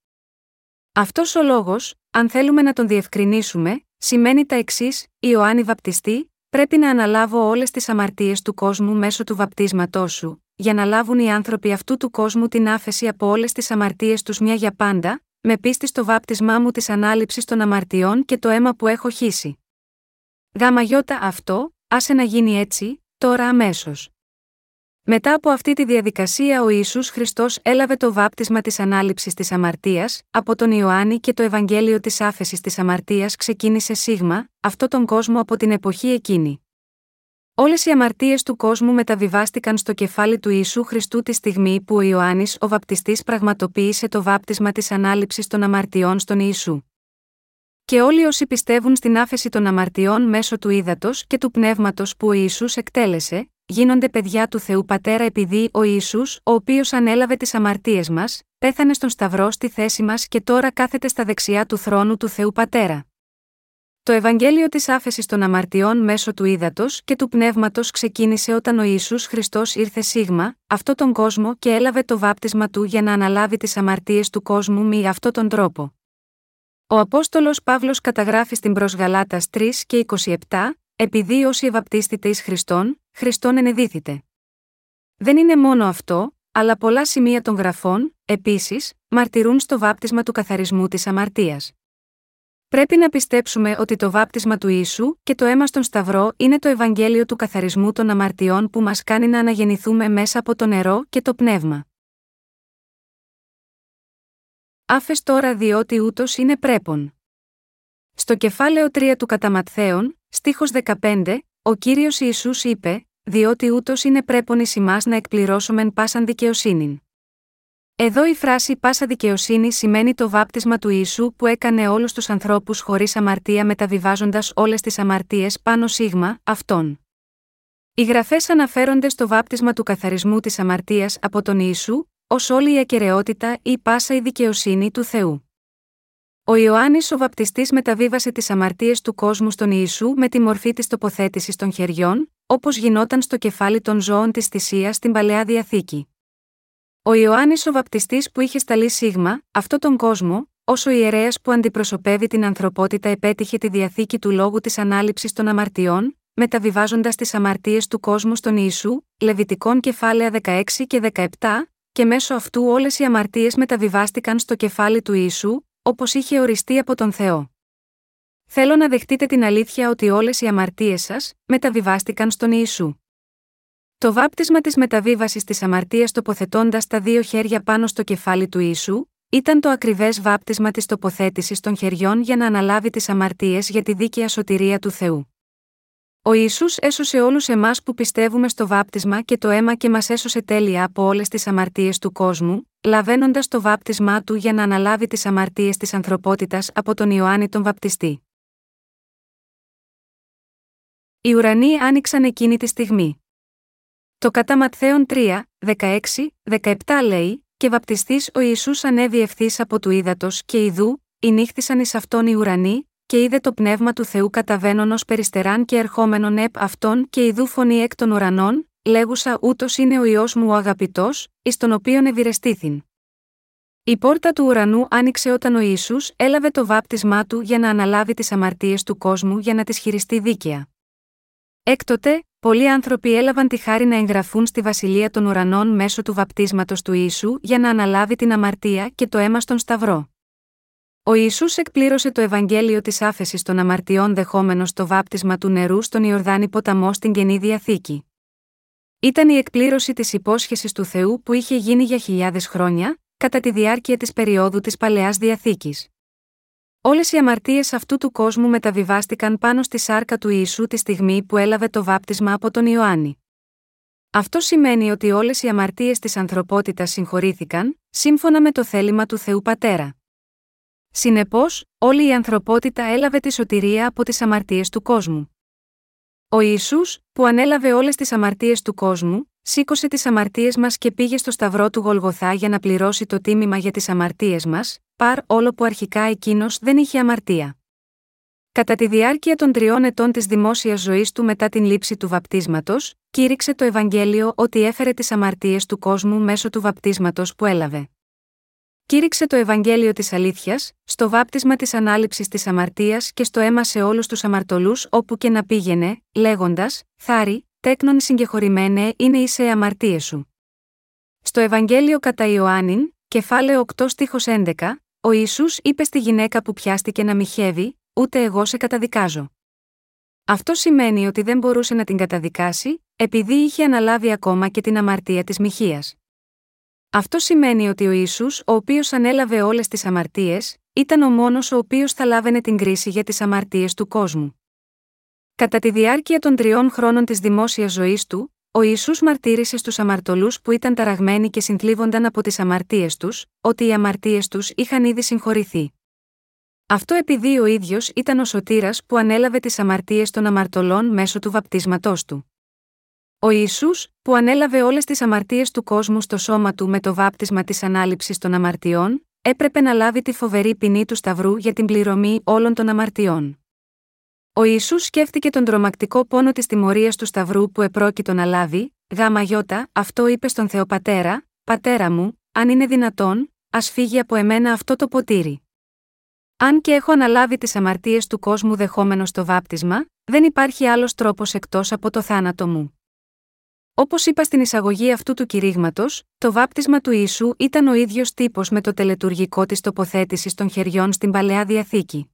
Αυτός ο λόγος, αν θέλουμε να τον διευκρινίσουμε, σημαίνει τα εξής: Ιωάννη Βαπτιστή, πρέπει να αναλάβω όλες τις αμαρτίες του κόσμου μέσω του βαπτίσματός σου, για να λάβουν οι άνθρωποι αυτού του κόσμου την άφεση από όλες τις αμαρτίες τους μια για πάντα, με πίστη στο βάπτισμά μου της ανάληψης των αμαρτιών και το αίμα που έχω χύσει. Γάμα γιώτα αυτό, άσε να γίνει έτσι, τώρα αμέσως. Μετά από αυτή τη διαδικασία ο Ιησούς Χριστός έλαβε το βάπτισμα της ανάληψης της αμαρτίας, από τον Ιωάννη και το Ευαγγέλιο της άφεσης της αμαρτίας ξεκίνησε σίγμα, αυτό τον κόσμο από την εποχή εκείνη. Όλες οι αμαρτίες του κόσμου μεταβιβάστηκαν στο κεφάλι του Ιησού Χριστού τη στιγμή που ο Ιωάννης ο βαπτιστής πραγματοποίησε το βάπτισμα της ανάληψης των αμαρτιών στον Ιησού. Και όλοι όσοι πιστεύουν στην άφεση των αμαρτιών μέσω του ύδατος και του πνεύματος που ο Ιησούς εκτέλεσε, γίνονται παιδιά του Θεού Πατέρα επειδή ο Ιησούς, ο οποίος ανέλαβε τις αμαρτίες μας, πέθανε στον Σταυρό στη θέση μας και τώρα κάθεται στα δεξιά του θρόνου του Θεού Πατέρα. Το Ευαγγέλιο της άφεσης των αμαρτιών μέσω του ύδατος και του πνεύματος ξεκίνησε όταν ο Ισού Χριστός ήρθε σίγμα, αυτό τον κόσμο και έλαβε το βάπτισμα του για να αναλάβει τις αμαρτίες του κόσμου με αυτόν τον τρόπο. Ο Απόστολος Παύλος καταγράφει στην προ Γαλάτα 3 και 27, επειδή όσοι ευαπτίστητε εις Χριστόν, Χριστόν ενεδίθητε. Δεν είναι μόνο αυτό, αλλά πολλά σημεία των γραφών, επίσης, μαρτυρούν στο βάπτισμα του καθαρισμού της αμαρτίας. Πρέπει να πιστέψουμε ότι το βάπτισμα του Ιησού και το αίμα στον Σταυρό είναι το Ευαγγέλιο του καθαρισμού των αμαρτιών που μας κάνει να αναγεννηθούμε μέσα από το νερό και το πνεύμα. Άφες τώρα διότι ούτως είναι πρέπον. Στο κεφάλαιο 3 του Καταματθέων, στίχος 15, ο Κύριος Ιησούς είπε «Διότι ούτως είναι πρέπον εις ημάς να εκπληρώσομεν πάσαν δικαιοσύνην». Εδώ η φράση πάσα δικαιοσύνη σημαίνει το βάπτισμα του Ιησού που έκανε όλους τους ανθρώπους χωρίς αμαρτία μεταβιβάζοντας όλες τις αμαρτίες πάνω σίγμα, αυτόν. Οι γραφές αναφέρονται στο βάπτισμα του καθαρισμού της αμαρτίας από τον Ιησού, ως όλη η ακαιρεότητα ή πάσα η δικαιοσύνη του Θεού. Ο Ιωάννης ο βαπτιστής μεταβίβασε τις αμαρτίες του κόσμου στον Ιησού με τη μορφή της τοποθέτησης των χεριών, όπως γινόταν στο κεφάλι των ζώων της θυσίας στην παλαιά διαθήκη. Ο Ιωάννης ο βαπτιστής που είχε σταλεί σίγμα, αυτόν τον κόσμο, όσο ιερέας που αντιπροσωπεύει την ανθρωπότητα επέτυχε τη διαθήκη του λόγου της ανάληψης των αμαρτιών, μεταβιβάζοντας τις αμαρτίες του κόσμου στον Ιησού, Λεβιτικών κεφάλαια 16 και 17, και μέσω αυτού όλες οι αμαρτίες μεταβιβάστηκαν στο κεφάλι του Ιησού, όπως είχε οριστεί από τον Θεό. Θέλω να δεχτείτε την αλήθεια ότι όλες οι αμαρτίες σας μεταβιβάστηκαν στον Ιησού. Το βάπτισμα της μεταβίβασης της αμαρτίας τοποθετώντας τα δύο χέρια πάνω στο κεφάλι του ίσου, ήταν το ακριβές βάπτισμα της τοποθέτησης των χεριών για να αναλάβει τις αμαρτίες για τη δίκαια σωτηρία του Θεού. Ο Ισού έσωσε όλους εμάς που πιστεύουμε στο βάπτισμα και το αίμα και μας έσωσε τέλεια από όλες τις αμαρτίες του κόσμου, λαβαίνοντας το βάπτισμά του για να αναλάβει τις αμαρτίες της ανθρωπότητας από τον Ιωάννη τον Βαπτιστή. Οι ουρανοί άνοιξαν εκείνη τη στιγμή. Το κατά Ματθαίον 3, 16, 17 λέει: Και βαπτιστής ο Ιησούς ανέβη ευθύς από του ύδατος και ιδού, νύχθησαν εις αυτόν οι ουρανοί, και είδε το πνεύμα του Θεού καταβαίνον ω περιστεράν και ερχόμενον επ αυτόν και ιδού φωνή εκ των ουρανών, λέγουσα ούτως είναι ο ιό μου ο αγαπητός, εις τον οποίον ευηρεστήθην. Η πόρτα του ουρανού άνοιξε όταν ο Ισού έλαβε το βάπτισμά του για να αναλάβει τις αμαρτίες του κόσμου για να τι χειριστεί δίκαια. Έκτοτε, πολλοί άνθρωποι έλαβαν τη χάρη να εγγραφούν στη βασιλεία των ουρανών μέσω του βαπτίσματος του Ιησού για να αναλάβει την αμαρτία και το αίμα στον Σταυρό. Ο Ισού εκπλήρωσε το Ευαγγέλιο της άφεσης των αμαρτιών δεχόμενος το βάπτισμα του νερού στον Ιορδάνη ποταμό στην καινή διαθήκη. Ήταν η εκπλήρωση της υπόσχεσης του Θεού που είχε γίνει για χιλιάδες χρόνια, κατά τη διάρκεια της περίοδου της παλαιάς διαθήκης. Όλες οι αμαρτίες αυτού του κόσμου μεταβιβάστηκαν πάνω στη σάρκα του Ιησού τη στιγμή που έλαβε το βάπτισμα από τον Ιωάννη. Αυτό σημαίνει ότι όλες οι αμαρτίες της ανθρωπότητας συγχωρήθηκαν, σύμφωνα με το θέλημα του Θεού Πατέρα. Συνεπώς, όλη η ανθρωπότητα έλαβε τη σωτηρία από τις αμαρτίες του κόσμου. Ο Ιησούς, που ανέλαβε όλες τις αμαρτίες του κόσμου, σήκωσε τις αμαρτίες μας και πήγε στο σταυρό του Γολγοθά για να πληρώσει το τίμημα για τις αμαρτίες μας, παρ όλο που αρχικά εκείνος δεν είχε αμαρτία. Κατά τη διάρκεια των τριών ετών της δημόσιας ζωής του μετά την λήψη του βαπτίσματος, κήρυξε το Ευαγγέλιο ότι έφερε τις αμαρτίες του κόσμου μέσω του βαπτίσματος που έλαβε. Κήρυξε το Ευαγγέλιο της Αλήθειας, στο βάπτισμα της ανάληψης της αμαρτίας και στο αίμα σε όλους τους αμαρτωλούς όπου και να πήγαινε, λέγοντας: Θάρι, τέκνον συγκεχωρημένε είναι η σε αμαρτίες σου. Στο Ευαγγέλιο κατά Ιωάννην, κεφάλαιο 8 στίχος 11, ο Ισού είπε στη γυναίκα που πιάστηκε να μοιχεύει, ούτε εγώ σε καταδικάζω. Αυτό σημαίνει ότι δεν μπορούσε να την καταδικάσει, επειδή είχε αναλάβει ακόμα και την αμαρτία της μοιχείας. Αυτό σημαίνει ότι ο Ισού, ο οποίος ανέλαβε όλες τις αμαρτίες, ήταν ο μόνος ο οποίος θα λάβαινε την κρίση για τις αμαρτίες του κόσμου. Κατά τη διάρκεια των τριών χρόνων της δημόσιας ζωής του, ο Ιησούς μαρτύρησε στους αμαρτωλούς που ήταν ταραγμένοι και συνθλίβονταν από τις αμαρτίες τους, ότι οι αμαρτίες τους είχαν ήδη συγχωρηθεί. Αυτό επειδή ο ίδιος ήταν ο σωτήρας που ανέλαβε τις αμαρτίες των αμαρτωλών μέσω του βαπτίσματός του. Ο Ιησούς, που ανέλαβε όλες τις αμαρτίες του κόσμου στο σώμα του με το βάπτισμα της ανάληψης των αμαρτιών, έπρεπε να λάβει τη φοβερή ποινή του Σταυρού για την πληρωμή όλων των αμαρτιών. Ο Ιησούς σκέφτηκε τον τρομακτικό πόνο της τιμωρίας του Σταυρού που επρόκειτο να λάβει, γάμα γιώτα, αυτό είπε στον Θεοπατέρα, Πατέρα μου, αν είναι δυνατόν, ας φύγει από εμένα αυτό το ποτήρι. Αν και έχω αναλάβει τις αμαρτίες του κόσμου δεχόμενος το βάπτισμα, δεν υπάρχει άλλος τρόπος εκτός από το θάνατο μου. Όπως είπα στην εισαγωγή αυτού του κηρύγματος, το βάπτισμα του Ιησού ήταν ο ίδιος τύπος με το τελετουργικό της τοποθέτησης των χεριών στην παλαιά διαθήκη.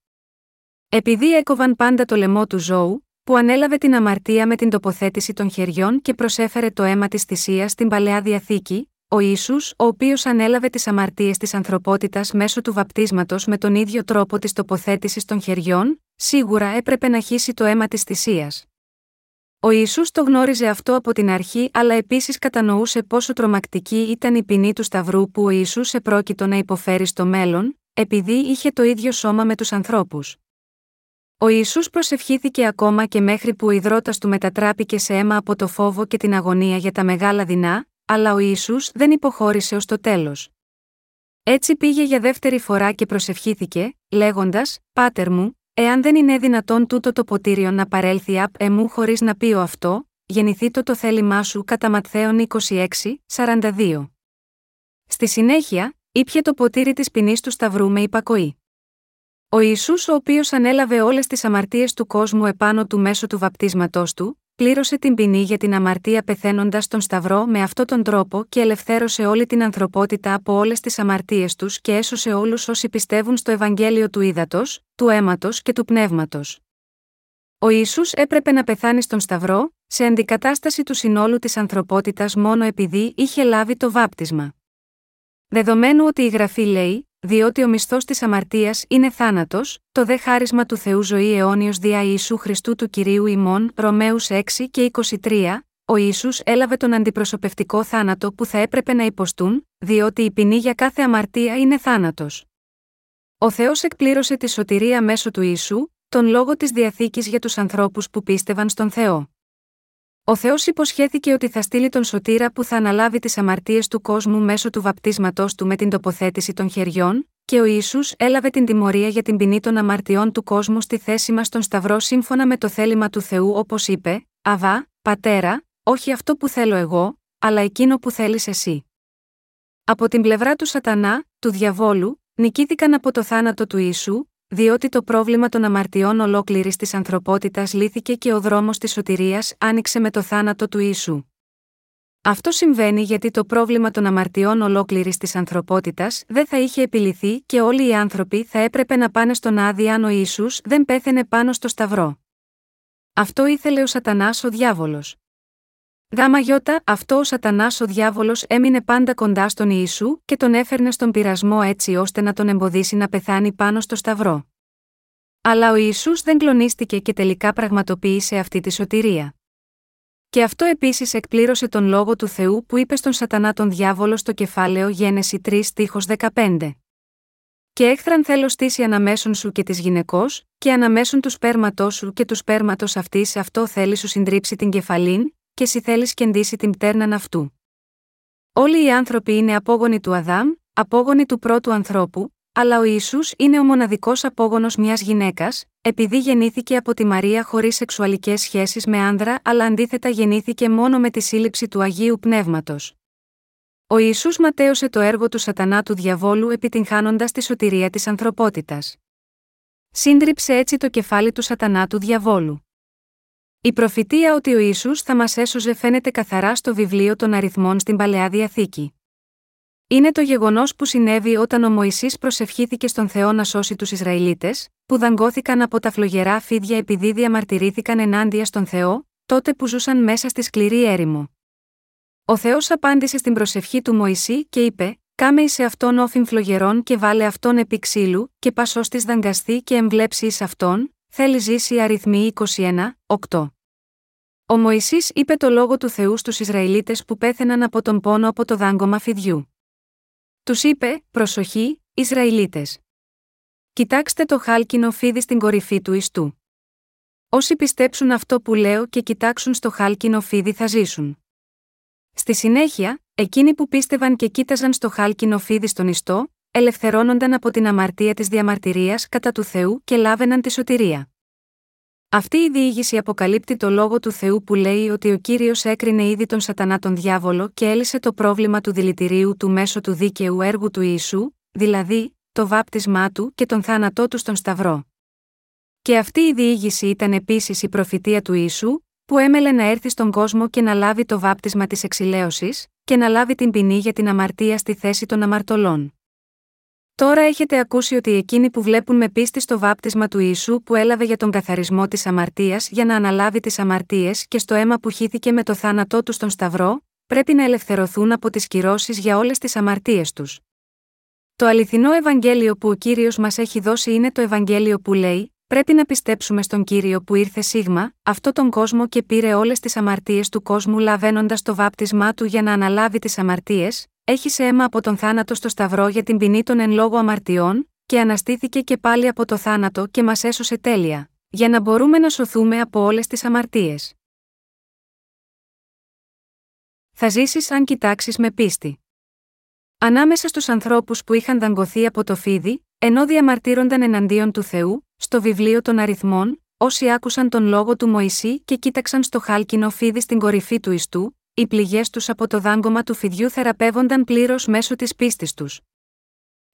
Επειδή έκοβαν πάντα το λαιμό του ζώου, που ανέλαβε την αμαρτία με την τοποθέτηση των χεριών και προσέφερε το αίμα της θυσίας στην παλαιά διαθήκη, ο ίσου, ο οποίος ανέλαβε τις αμαρτίες της ανθρωπότητας μέσω του βαπτίσματος με τον ίδιο τρόπο της τοποθέτησης των χεριών, σίγουρα έπρεπε να χύσει το αίμα της θυσίας. Ο Ισού το γνώριζε αυτό από την αρχή, αλλά επίσης κατανοούσε πόσο τρομακτική ήταν η ποινή του Σταυρού που ο Ισού επρόκειτο να υποφέρει στο μέλλον, επειδή είχε το ίδιο σώμα με τους ανθρώπους. Ο Ιησούς προσευχήθηκε ακόμα και μέχρι που ο υδρότας του μετατράπηκε σε αίμα από το φόβο και την αγωνία για τα μεγάλα δεινά, αλλά ο Ιησούς δεν υποχώρησε ως το τέλος. Έτσι πήγε για δεύτερη φορά και προσευχήθηκε, λέγοντας «Πάτερ μου, εάν δεν είναι δυνατόν τούτο το ποτήριο να παρέλθει απ' εμού χωρίς να πει ο αυτό, γεννηθεί το το θέλημά σου» κατά Ματθαίων 26, 42. Στη συνέχεια, ήπια το ποτήρι της ποινής του Σταυρού με υπακοή. Ο Ισού, ο οποίος ανέλαβε όλες τις αμαρτίες του κόσμου επάνω του μέσω του βαπτίσματός του, πλήρωσε την ποινή για την αμαρτία πεθαίνοντας στον Σταυρό με αυτόν τον τρόπο και ελευθέρωσε όλη την ανθρωπότητα από όλες τις αμαρτίες τους και έσωσε όλους όσοι πιστεύουν στο Ευαγγέλιο του ύδατο, του αίματος και του πνεύματος. Ο Ισού έπρεπε να πεθάνει στον Σταυρό, σε αντικατάσταση του συνόλου της ανθρωπότητας μόνο επειδή είχε λάβει το βάπτισμα. Δεδομένου ότι η γραφή λέει, διότι ο μισθός της αμαρτίας είναι θάνατος, το δε χάρισμα του Θεού ζωή αιώνιος δια Ιησού Χριστού του κυρίου ημών, Ρωμαίους 6 και 23, ο Ιησούς έλαβε τον αντιπροσωπευτικό θάνατο που θα έπρεπε να υποστούν, διότι η ποινή για κάθε αμαρτία είναι θάνατος. Ο Θεός εκπλήρωσε τη σωτηρία μέσω του Ιησού, τον λόγο της διαθήκης για τους ανθρώπους που πίστευαν στον Θεό. Ο Θεός υποσχέθηκε ότι θα στείλει τον σωτήρα που θα αναλάβει τις αμαρτίες του κόσμου μέσω του βαπτίσματός του με την τοποθέτηση των χεριών, και ο Ισού έλαβε την τιμωρία για την ποινή των αμαρτιών του κόσμου στη θέση μας στον Σταυρό σύμφωνα με το θέλημα του Θεού, όπως είπε: Αβά, πατέρα, όχι αυτό που θέλω εγώ, αλλά εκείνο που θέλεις εσύ. Από την πλευρά του Σατανά, του διαβόλου, νικήθηκαν από το θάνατο του Ιησού, διότι το πρόβλημα των αμαρτιών ολόκληρης της ανθρωπότητας λύθηκε και ο δρόμος της σωτηρίας άνοιξε με το θάνατο του Ιησού. Αυτό συμβαίνει γιατί το πρόβλημα των αμαρτιών ολόκληρης της ανθρωπότητας δεν θα είχε επιληθεί και όλοι οι άνθρωποι θα έπρεπε να πάνε στον Άδη αν ο Ιησούς δεν πέθαινε πάνω στο Σταυρό. Αυτό ήθελε ο Σατανάς ο διάβολος. Γάμα γιώτα, αυτό ο Σατανάς ο διάβολος έμεινε πάντα κοντά στον Ιησού και τον έφερνε στον πειρασμό έτσι ώστε να τον εμποδίσει να πεθάνει πάνω στο Σταυρό. Αλλά ο Ιησούς δεν κλονίστηκε και τελικά πραγματοποίησε αυτή τη σωτηρία. Και αυτό επίσης εκπλήρωσε τον λόγο του Θεού που είπε στον Σατανά τον διάβολο στο κεφάλαιο Γένεση 3 στίχος 15. Και έχθραν θέλω στήσει αναμέσων σου και της γυναικός, και αναμέσων του σπέρματός σου και του σπέρματος αυτής αυτό θέλεις σου συντρίψει την κεφαλήν, και εσύ θέλεις κεντήσει την πτέρναν αυτού. Όλοι οι άνθρωποι είναι απόγονοι του Αδάμ, απόγονοι του πρώτου ανθρώπου, αλλά ο Ιησούς είναι ο μοναδικός απόγονος μιας γυναίκας, επειδή γεννήθηκε από τη Μαρία χωρίς σεξουαλικές σχέσεις με άνδρα, αλλά αντίθετα γεννήθηκε μόνο με τη σύλληψη του Αγίου Πνεύματος. Ο Ιησούς ματέωσε το έργο του σατανά του διαβόλου επιτυγχάνοντας τη σωτηρία της ανθρωπότητας. Σύντριψε έτσι το κεφάλι του σατανά του διαβόλου. Η προφητεία ότι ο Ισού θα μας έσωζε φαίνεται καθαρά στο βιβλίο των αριθμών στην παλαιά διαθήκη. Είναι το γεγονός που συνέβη όταν ο Μωυσής προσευχήθηκε στον Θεό να σώσει τους Ισραηλίτες, που δαγκώθηκαν από τα φλογερά φίδια επειδή διαμαρτυρήθηκαν ενάντια στον Θεό, τότε που ζούσαν μέσα στη σκληρή έρημο. Ο Θεός απάντησε στην προσευχή του Μωυσή και είπε: Κάμε εις αυτόν όφιν φλογερών και βάλε αυτόν επί ξύλου, και πασό της δαγκαστεί και εμβλέψει εις αυτόν, Θέλει ζήσει αριθμοί 21, 8. Ο Μωυσής είπε το λόγο του Θεού στους Ισραηλίτες που πέθαιναν από τον πόνο από το δάγκωμα φιδιού. Τους είπε, προσοχή, Ισραηλίτες. Κοιτάξτε το χάλκινο φίδι στην κορυφή του ιστού. Όσοι πιστέψουν αυτό που λέω και κοιτάξουν στο χάλκινο φίδι θα ζήσουν. Στη συνέχεια, εκείνοι που πίστευαν και κοίταζαν στο χάλκινο φίδι στον ιστό, ελευθερώνονταν από την αμαρτία της διαμαρτυρίας κατά του Θεού και λάβαιναν τη σωτηρία. Αυτή η διήγηση αποκαλύπτει το λόγο του Θεού που λέει ότι ο κύριος έκρινε ήδη τον Σατανά τον διάβολο και έλυσε το πρόβλημα του δηλητηρίου του μέσω του δίκαιου έργου του Ιησού, δηλαδή, το βάπτισμά του και τον θάνατό του στον Σταυρό. Και αυτή η διήγηση ήταν επίσης η προφητεία του Ιησού, που έμελε να έρθει στον κόσμο και να λάβει το βάπτισμα της εξηλαίωσης, και να λάβει την ποινή για την αμαρτία στη θέση των αμαρτωλών. Τώρα έχετε ακούσει ότι εκείνοι που βλέπουν με πίστη στο βάπτισμα του Ιησού που έλαβε για τον καθαρισμό της αμαρτίας για να αναλάβει τις αμαρτίες και στο αίμα που χύθηκε με το θάνατό του στον Σταυρό, πρέπει να ελευθερωθούν από τις κυρώσεις για όλες τις αμαρτίες τους. Το αληθινό Ευαγγέλιο που ο κύριος μας έχει δώσει είναι το Ευαγγέλιο που λέει: Πρέπει να πιστέψουμε στον κύριο που ήρθε σίγμα, αυτό τον κόσμο και πήρε όλες τις αμαρτίες του κόσμου λαβαίνοντας το βάπτισμά του για να αναλάβει τις αμαρτίες, έχεις αίμα από τον θάνατο στο Σταυρό για την ποινή των εν λόγω αμαρτιών, και αναστήθηκε και πάλι από το θάνατο και μας έσωσε τέλεια, για να μπορούμε να σωθούμε από όλες τις αμαρτίες. Θα ζήσεις αν κοιτάξεις με πίστη. Ανάμεσα στους ανθρώπους που είχαν δαγκωθεί από το φίδι, ενώ διαμαρτύρονταν εναντίον του Θεού, στο βιβλίο των αριθμών, όσοι άκουσαν τον λόγο του Μωυσή και κοίταξαν στο χάλκινο φίδι στην κορυφή του ιστού, οι πληγές τους από το δάγκωμα του φιδιού θεραπεύονταν πλήρως μέσω της πίστης τους.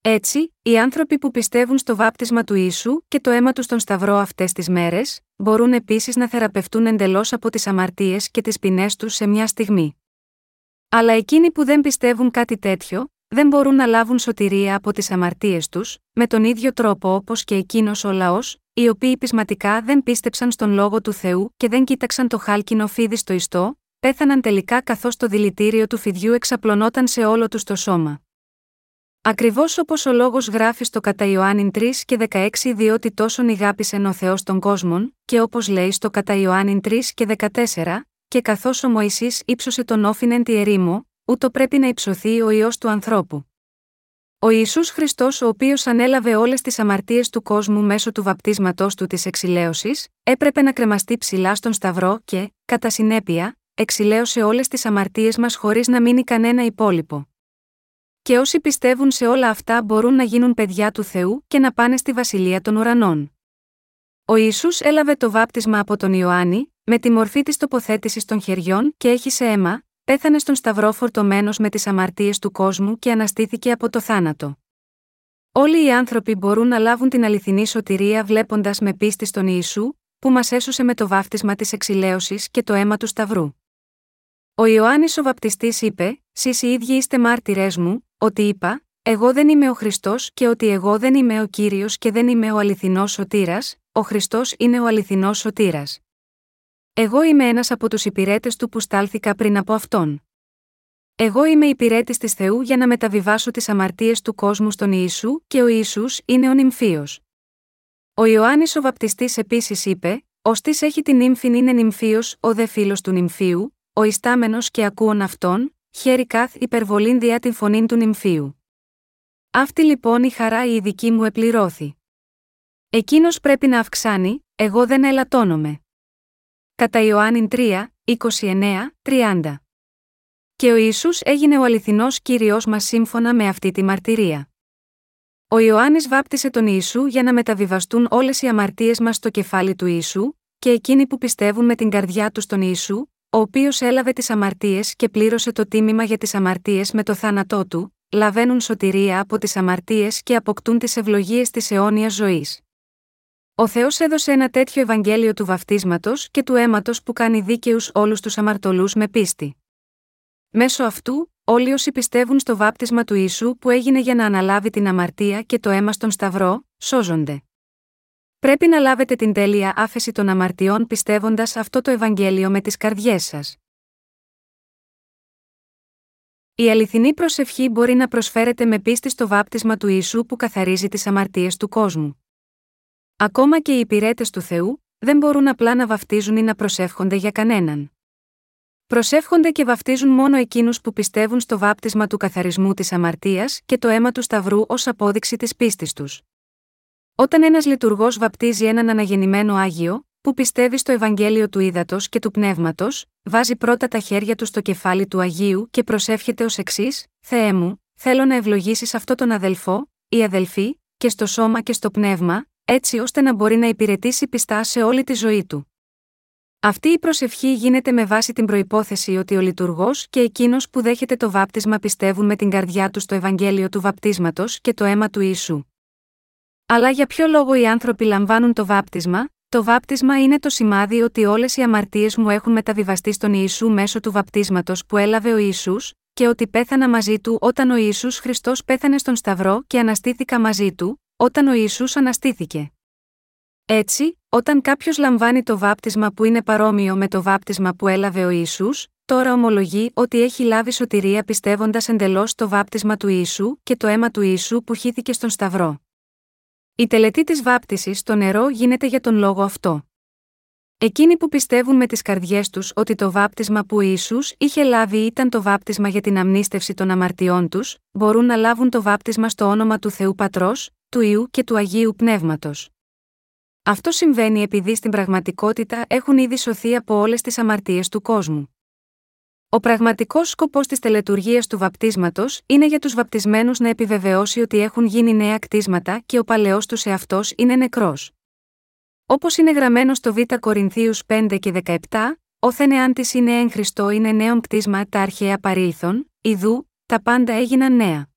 Έτσι, οι άνθρωποι που πιστεύουν στο βάπτισμα του ίσου και το αίμα τους στον Σταυρό αυτές τις μέρες, μπορούν επίσης να θεραπευτούν εντελώς από τις αμαρτίες και τις ποινές τους σε μια στιγμή. Αλλά εκείνοι που δεν πιστεύουν κάτι τέτοιο, δεν μπορούν να λάβουν σωτηρία από τις αμαρτίες τους, με τον ίδιο τρόπο όπως και εκείνος ο λαός, οι οποίοι πεισματικά δεν πίστεψαν στον λόγο του Θεού και δεν κοίταξαν το χάλκινο φίδι στο ιστό, πέθαναν τελικά καθώς το δηλητήριο του φιδιού εξαπλωνόταν σε όλο τους το σώμα. Ακριβώς όπως ο λόγος γράφει στο κατά Ιωάννη 3 και 16 διότι τόσον ηγάπησε ο Θεός των κόσμων, και όπως λέει στο κατά Ιωάννη 3 και 14, και καθώς ο Μωυσής ύψωσε τον όφινεν τη ερήμο, ούτω πρέπει να υψωθεί ο ιό του ανθρώπου. Ο Ισού Χριστός, ο οποίος ανέλαβε όλες τις αμαρτίες του κόσμου μέσω του βαπτίσματός του της εξηλαίωσης, έπρεπε να κρεμαστεί ψηλά στον Σταυρό και, κατά συνέπεια, εξηλαίωσε όλες τις αμαρτίες μας χωρίς να μείνει κανένα υπόλοιπο. Και όσοι πιστεύουν σε όλα αυτά μπορούν να γίνουν παιδιά του Θεού και να πάνε στη βασιλεία των ουρανών. Ο Ισού έλαβε το βάπτισμα από τον Ιωάννη, με τη μορφή της τοποθέτησης των χεριών και έχει σε αίμα, πέθανε στον Σταυρό φορτωμένο με τις αμαρτίες του κόσμου και αναστήθηκε από το θάνατο. Όλοι οι άνθρωποι μπορούν να λάβουν την αληθινή σωτηρία βλέποντας με πίστη στον Ιησού, που μας έσωσε με το βάφτισμα της εξηλαίωσης και το αίμα του Σταυρού. Ο Ιωάννης ο Βαπτιστής είπε: Σει οι ίδιοι είστε μάρτυρές μου, ότι είπα, Εγώ δεν είμαι ο Χριστός και ότι εγώ δεν είμαι ο κύριος και δεν είμαι ο αληθινός σωτήρας, ο Χριστός είναι ο αληθινός σωτήρας. Εγώ είμαι ένας από τους υπηρέτες του που στάλθηκα πριν από αυτόν. Εγώ είμαι υπηρέτης της Θεού για να μεταβιβάσω τις αμαρτίες του κόσμου στον Ιησού και ο Ιησούς είναι ο νυμφίος. Ο Ιωάννης ο Βαπτιστής επίσης είπε: Ω τη έχει την νύμφην είναι νυμφίος, ο δε φίλος του νυμφίου, ο ιστάμενος και ακούων αυτόν, χέρι καθ υπερβολήν διά την φωνήν του νυμφίου. Αυτή λοιπόν η χαρά η δική μου επληρώθη. Εκείνος πρέπει να αυξάνει, εγώ δεν ελαττώνομαι. Κατά Ιωάννη 3, 29, 30. Και ο Ισού έγινε ο αληθινός κύριος μας σύμφωνα με αυτή τη μαρτυρία. Ο Ιωάννης βάπτισε τον Ιησού για να μεταβιβαστούν όλες οι αμαρτίες μας στο κεφάλι του Ιησού, και εκείνοι που πιστεύουν με την καρδιά τους στον Ιησού, ο οποίος έλαβε τις αμαρτίες και πλήρωσε το τίμημα για τις αμαρτίες με το θάνατό του, λαβαίνουν σωτηρία από τις αμαρτίες και αποκτούν τις ευλογίες της αιώνιας ζωής. Ο Θεός έδωσε ένα τέτοιο Ευαγγέλιο του βαφτίσματος και του αίματος που κάνει δίκαιους όλους τους αμαρτωλούς με πίστη. Μέσω αυτού, όλοι όσοι πιστεύουν στο βάπτισμα του Ιησού που έγινε για να αναλάβει την αμαρτία και το αίμα στον Σταυρό, σώζονται. Πρέπει να λάβετε την τέλεια άφεση των αμαρτιών πιστεύοντας αυτό το Ευαγγέλιο με τις καρδιές σας. Η αληθινή προσευχή μπορεί να προσφέρεται με πίστη στο βάπτισμα του Ιησού που καθαρίζει τις αμαρτίες του κόσμου. Ακόμα και οι υπηρέτες του Θεού, δεν μπορούν απλά να βαφτίζουν ή να προσεύχονται για κανέναν. Προσεύχονται και βαφτίζουν μόνο εκείνους που πιστεύουν στο βάπτισμα του καθαρισμού της αμαρτίας και το αίμα του Σταυρού ως απόδειξη της πίστης τους. Όταν ένας λειτουργός βαπτίζει έναν αναγεννημένο άγιο, που πιστεύει στο Ευαγγέλιο του Ήδατος και του Πνεύματος, βάζει πρώτα τα χέρια του στο κεφάλι του Αγίου και προσεύχεται ως εξής: Θεέ μου, θέλω να ευλογήσεις αυτό τον αδελφό, η αδελφή, και στο σώμα και στο πνεύμα, έτσι ώστε να μπορεί να υπηρετήσει πιστά σε όλη τη ζωή του. Αυτή η προσευχή γίνεται με βάση την προπόθεση ότι ο λειτουργός και εκείνος που δέχεται το βάπτισμα πιστεύουν με την καρδιά του στο Ευαγγέλιο του βαπτίσματος και το αίμα του Ιησού. Αλλά για ποιο λόγο οι άνθρωποι λαμβάνουν το βάπτισμα, το βάπτισμα είναι το σημάδι ότι όλες οι αμαρτίες μου έχουν μεταβιβαστεί στον Ιησού μέσω του βαπτίσματος που έλαβε ο Ιησούς, και ότι πέθανα μαζί του όταν ο Ιησούς Χριστός πέθανε στον Σταυρό και αναστήθηκα μαζί του, όταν ο Ιησούς αναστήθηκε. Έτσι, όταν κάποιος λαμβάνει το βάπτισμα που είναι παρόμοιο με το βάπτισμα που έλαβε ο Ιησούς, τώρα ομολογεί ότι έχει λάβει σωτηρία πιστεύοντας εντελώς το βάπτισμα του Ιησού και το αίμα του Ιησού που χύθηκε στον Σταυρό. Η τελετή της βάπτισης στο νερό γίνεται για τον λόγο αυτό. Εκείνοι που πιστεύουν με τις καρδιές τους ότι το βάπτισμα που ο Ισού είχε λάβει ήταν το βάπτισμα για την αμνίστευση των αμαρτιών τους, μπορούν να λάβουν το βάπτισμα στο όνομα του Θεού Πατρός, του Ιού και του Αγίου Πνεύματος. Αυτό συμβαίνει επειδή στην πραγματικότητα έχουν ήδη σωθεί από όλες τις αμαρτίες του κόσμου. Ο πραγματικός σκοπός της τελετουργίας του βαπτίσματος είναι για τους βαπτισμένους να επιβεβαιώσει ότι έχουν γίνει νέα κτίσματα και ο παλαιός τους εαυτός είναι νεκρός. Όπως είναι γραμμένο στο Β Κορινθίους 5 και 17, όθεν εάν της είναι εν Χριστώ είναι νέον κτίσμα τα αρχαία παρήλθον, ιδού, τα πάντα έγιναν νέα.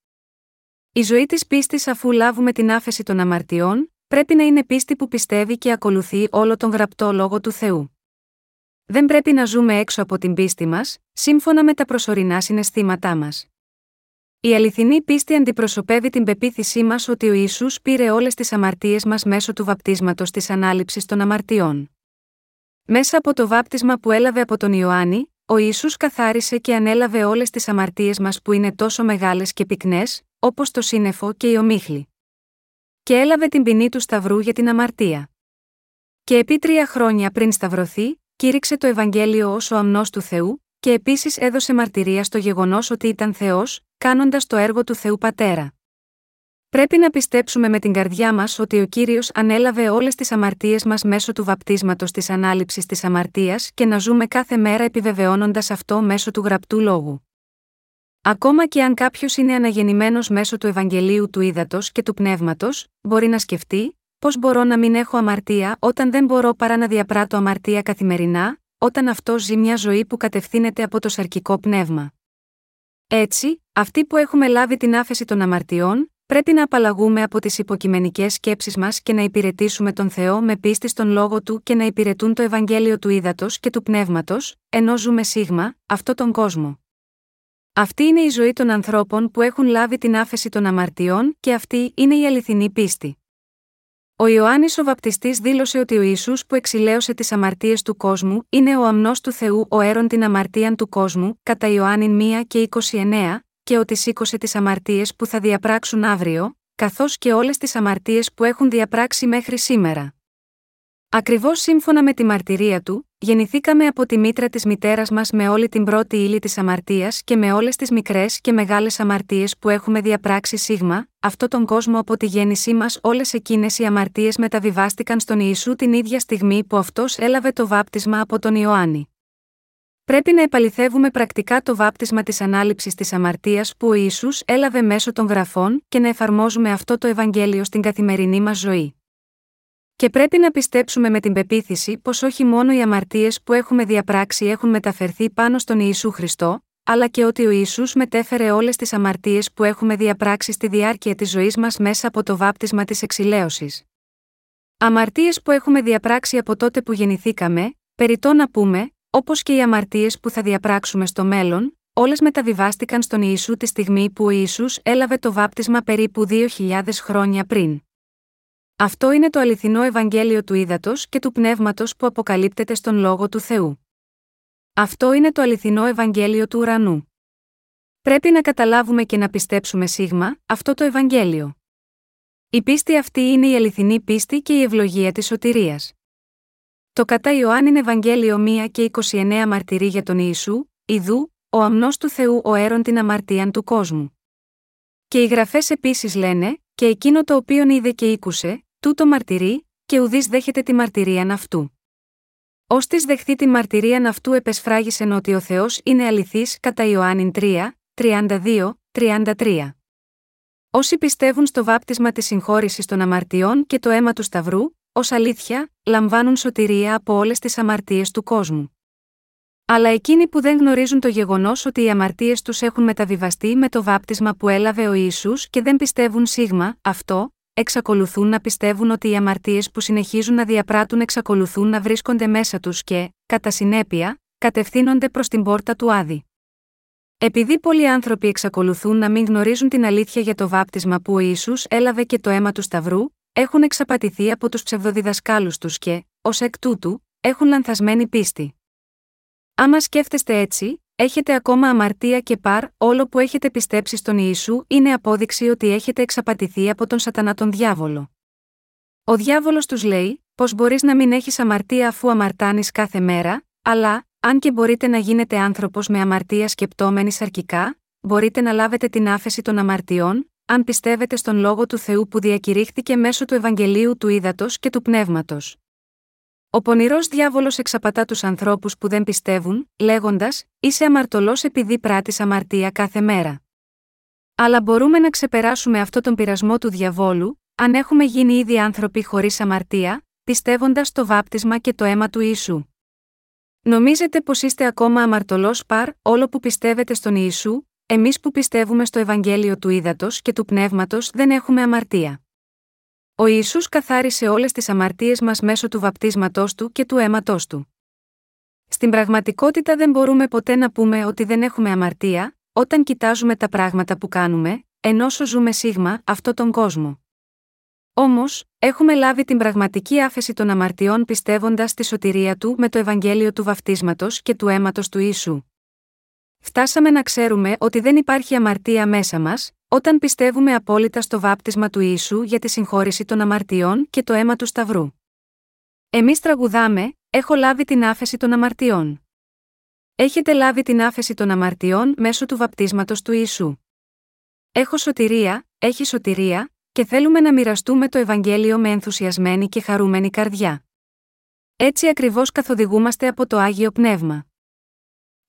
Η ζωή της πίστης αφού λάβουμε την άφεση των αμαρτιών, πρέπει να είναι πίστη που πιστεύει και ακολουθεί όλο τον γραπτό λόγο του Θεού. Δεν πρέπει να ζούμε έξω από την πίστη μας, σύμφωνα με τα προσωρινά συναισθήματά μας. Η αληθινή πίστη αντιπροσωπεύει την πεποίθησή μας ότι ο Ιησούς πήρε όλες τις αμαρτίες μας μέσω του βαπτίσματος της ανάληψης των αμαρτιών. Μέσα από το βάπτισμα που έλαβε από τον Ιωάννη, ο Ιησούς καθάρισε και ανέλαβε όλες τις αμαρτίες μας που είναι τόσο μεγάλες και πυκνές, όπως το σύννεφο και η ομίχλη. Και έλαβε την ποινή του Σταυρού για την αμαρτία. Και επί τρία χρόνια πριν σταυρωθεί, κήρυξε το Ευαγγέλιο ως ο αμνός του Θεού, και επίσης έδωσε μαρτυρία στο γεγονός ότι ήταν Θεός, κάνοντας το έργο του Θεού Πατέρα. Πρέπει να πιστέψουμε με την καρδιά μας ότι ο κύριος ανέλαβε όλες τις αμαρτίες μας μέσω του βαπτίσματος της ανάληψης της αμαρτίας και να ζούμε κάθε μέρα επιβεβαιώνοντας αυτό μέσω του γραπτού λόγου. Ακόμα και αν κάποιος είναι αναγεννημένος μέσω του Ευαγγελίου του Ήδατος και του Πνεύματος, μπορεί να σκεφτεί, πώς μπορώ να μην έχω αμαρτία όταν δεν μπορώ παρά να διαπράττω αμαρτία καθημερινά, όταν αυτό ζει μια ζωή που κατευθύνεται από το σαρκικό πνεύμα. Έτσι, αυτοί που έχουμε λάβει την άφεση των αμαρτιών, πρέπει να απαλλαγούμε από τις υποκειμενικές σκέψεις μας και να υπηρετήσουμε τον Θεό με πίστη στον λόγο του και να υπηρετούν το Ευαγγέλιο του ύδατο και του πνεύματος, ενώ ζούμε σίγμα, αυτό τον κόσμο. Αυτή είναι η ζωή των ανθρώπων που έχουν λάβει την άφεση των αμαρτιών και αυτή είναι η αληθινή πίστη. Ο Ιωάννης ο Βαπτιστής δήλωσε ότι ο Ισού που εξηλαίωσε τις αμαρτίες του κόσμου είναι ο αμνός του Θεού ο έρον την αμαρτίαν του κόσμου, κατά Ιωάννη 1 και 29, και ότι σήκωσε τις αμαρτίες που θα διαπράξουν αύριο, καθώς και όλες τις αμαρτίες που έχουν διαπράξει μέχρι σήμερα. Ακριβώς σύμφωνα με τη μαρτυρία του, γεννηθήκαμε από τη μήτρα της μητέρας μας με όλη την πρώτη ύλη της αμαρτίας και με όλες τις μικρές και μεγάλες αμαρτίες που έχουμε διαπράξει σίγμα, αυτό τον κόσμο από τη γέννησή μας όλες εκείνες οι αμαρτίες μεταβιβάστηκαν στον Ιησού την ίδια στιγμή που αυτός έλαβε το βάπτισμα από τον Ιωάννη. Πρέπει να επαληθεύουμε πρακτικά το βάπτισμα της ανάληψης της αμαρτίας που ο Ιησούς έλαβε μέσω των γραφών και να εφαρμόζουμε αυτό το Ευαγγέλιο στην καθημερινή μας ζωή. Και πρέπει να πιστέψουμε με την πεποίθηση πως όχι μόνο οι αμαρτίες που έχουμε διαπράξει έχουν μεταφερθεί πάνω στον Ιησού Χριστό, αλλά και ότι ο Ισού μετέφερε όλες τις αμαρτίες που έχουμε διαπράξει στη διάρκεια της ζωής μας μέσα από το βάπτισμα της εξηλαίωσης. Αμαρτίες που έχουμε διαπράξει από τότε που γεννηθήκαμε, περιττό να πούμε, όπως και οι αμαρτίες που θα διαπράξουμε στο μέλλον, όλες μεταβιβάστηκαν στον Ιησού τη στιγμή που ο Ιησούς έλαβε το βάπτισμα περίπου 2.000 χρόνια πριν. Αυτό είναι το αληθινό Ευαγγέλιο του ύδατο και του πνεύματος που αποκαλύπτεται στον λόγο του Θεού. Αυτό είναι το αληθινό Ευαγγέλιο του ουρανού. Πρέπει να καταλάβουμε και να πιστέψουμε σίγμα αυτό το Ευαγγέλιο. Η πίστη αυτή είναι η αληθινή πίστη και η ευλογία της σωτηρίας. Το κατά Ιωάννην Ευαγγέλιο 1 και 29 μαρτυρεί για τον Ιησού, Ιδού, ο αμνός του Θεού ο έρον την αμαρτίαν του κόσμου. Και οι γραφές επίσης λένε, και εκείνο το οποίον είδε και ήκουσε, τούτο μαρτυρεί, και ουδής δέχεται τη μαρτυρίαν αυτού. Ω της δεχθεί τη μαρτυρίαν αυτού επεσφράγισεν ότι ο Θεός είναι αληθής κατά Ιωάννη 3, 32, 33. Όσοι πιστεύουν στο βάπτισμα της συγχώρησης των αμαρτιών και το αίμα του Σταυρού, ως αλήθεια, λαμβάνουν σωτηρία από όλες τις αμαρτίες του κόσμου. Αλλά εκείνοι που δεν γνωρίζουν το γεγονός ότι οι αμαρτίες τους έχουν μεταβιβαστεί με το βάπτισμα που έλαβε ο Ισού και δεν πιστεύουν σίγμα, αυτό, εξακολουθούν να πιστεύουν ότι οι αμαρτίες που συνεχίζουν να διαπράττουν εξακολουθούν να βρίσκονται μέσα τους και, κατά συνέπεια, κατευθύνονται προς την πόρτα του Άδη. Επειδή πολλοί άνθρωποι εξακολουθούν να μην γνωρίζουν την αλήθεια για το βάπτισμα που ο Ισού έλαβε και το αίμα του Σταυρού, έχουν εξαπατηθεί από τους ψευδοδιδασκάλους τους και, ως εκ τούτου, έχουν λανθασμένη πίστη. Άμα σκέφτεστε έτσι, έχετε ακόμα αμαρτία και παρ, όλο που έχετε πιστέψει στον Ιησού είναι απόδειξη ότι έχετε εξαπατηθεί από τον Σατανά τον διάβολο. Ο διάβολος τους λέει, πω μπορείς να μην έχεις αμαρτία αφού αμαρτάνεις κάθε μέρα, αλλά, αν και μπορείτε να γίνετε άνθρωπος με αμαρτία σκεπτόμενης αρκικά, μπορείτε να λάβετε την άφεση των αμαρτιών, αν πιστεύετε στον λόγο του Θεού που διακηρύχθηκε μέσω του Ευαγγελίου του Ήδατος και του Πνεύματος. Ο πονηρός διάβολος εξαπατά τους ανθρώπους που δεν πιστεύουν, λέγοντας: Είσαι αμαρτωλός επειδή πράττεις αμαρτία κάθε μέρα. Αλλά μπορούμε να ξεπεράσουμε αυτό τον πειρασμό του διαβόλου, αν έχουμε γίνει ήδη άνθρωποι χωρίς αμαρτία, πιστεύοντας το βάπτισμα και το αίμα του Ιησού. Νομίζετε πως είστε ακόμα αμαρτωλός παρ, όλο που πιστεύετε στον Ιησού, εμείς που πιστεύουμε στο Ευαγγέλιο του Ήδατος και του Πνεύματος δεν έχουμε αμαρτία. Ο Ιησούς καθάρισε όλες τις αμαρτίες μας μέσω του βαπτίσματός Του και του αίματός Του. Στην πραγματικότητα δεν μπορούμε ποτέ να πούμε ότι δεν έχουμε αμαρτία, όταν κοιτάζουμε τα πράγματα που κάνουμε, ενώ ζούμε σίγμα αυτό τον κόσμο. Όμως, έχουμε λάβει την πραγματική άφεση των αμαρτιών πιστεύοντας στη σωτηρία του με το Ευαγγέλιο του βαφτίσματο και του αίματος του Ιησού. Φτάσαμε να ξέρουμε ότι δεν υπάρχει αμαρτία μέσα μας, όταν πιστεύουμε απόλυτα στο βάπτισμα του Ιησού για τη συγχώρηση των αμαρτιών και το αίμα του Σταυρού. Εμείς τραγουδάμε, Έχω λάβει την άφεση των αμαρτιών. Έχετε λάβει την άφεση των αμαρτιών μέσω του βαπτίσματος του Ιησού. Έχω σωτηρία, έχει σωτηρία, και θέλουμε να μοιραστούμε το Ευαγγέλιο με ενθουσιασμένη και χαρούμενη καρδιά. Έτσι ακριβώς καθοδηγούμαστε από το Άγιο Πνεύμα.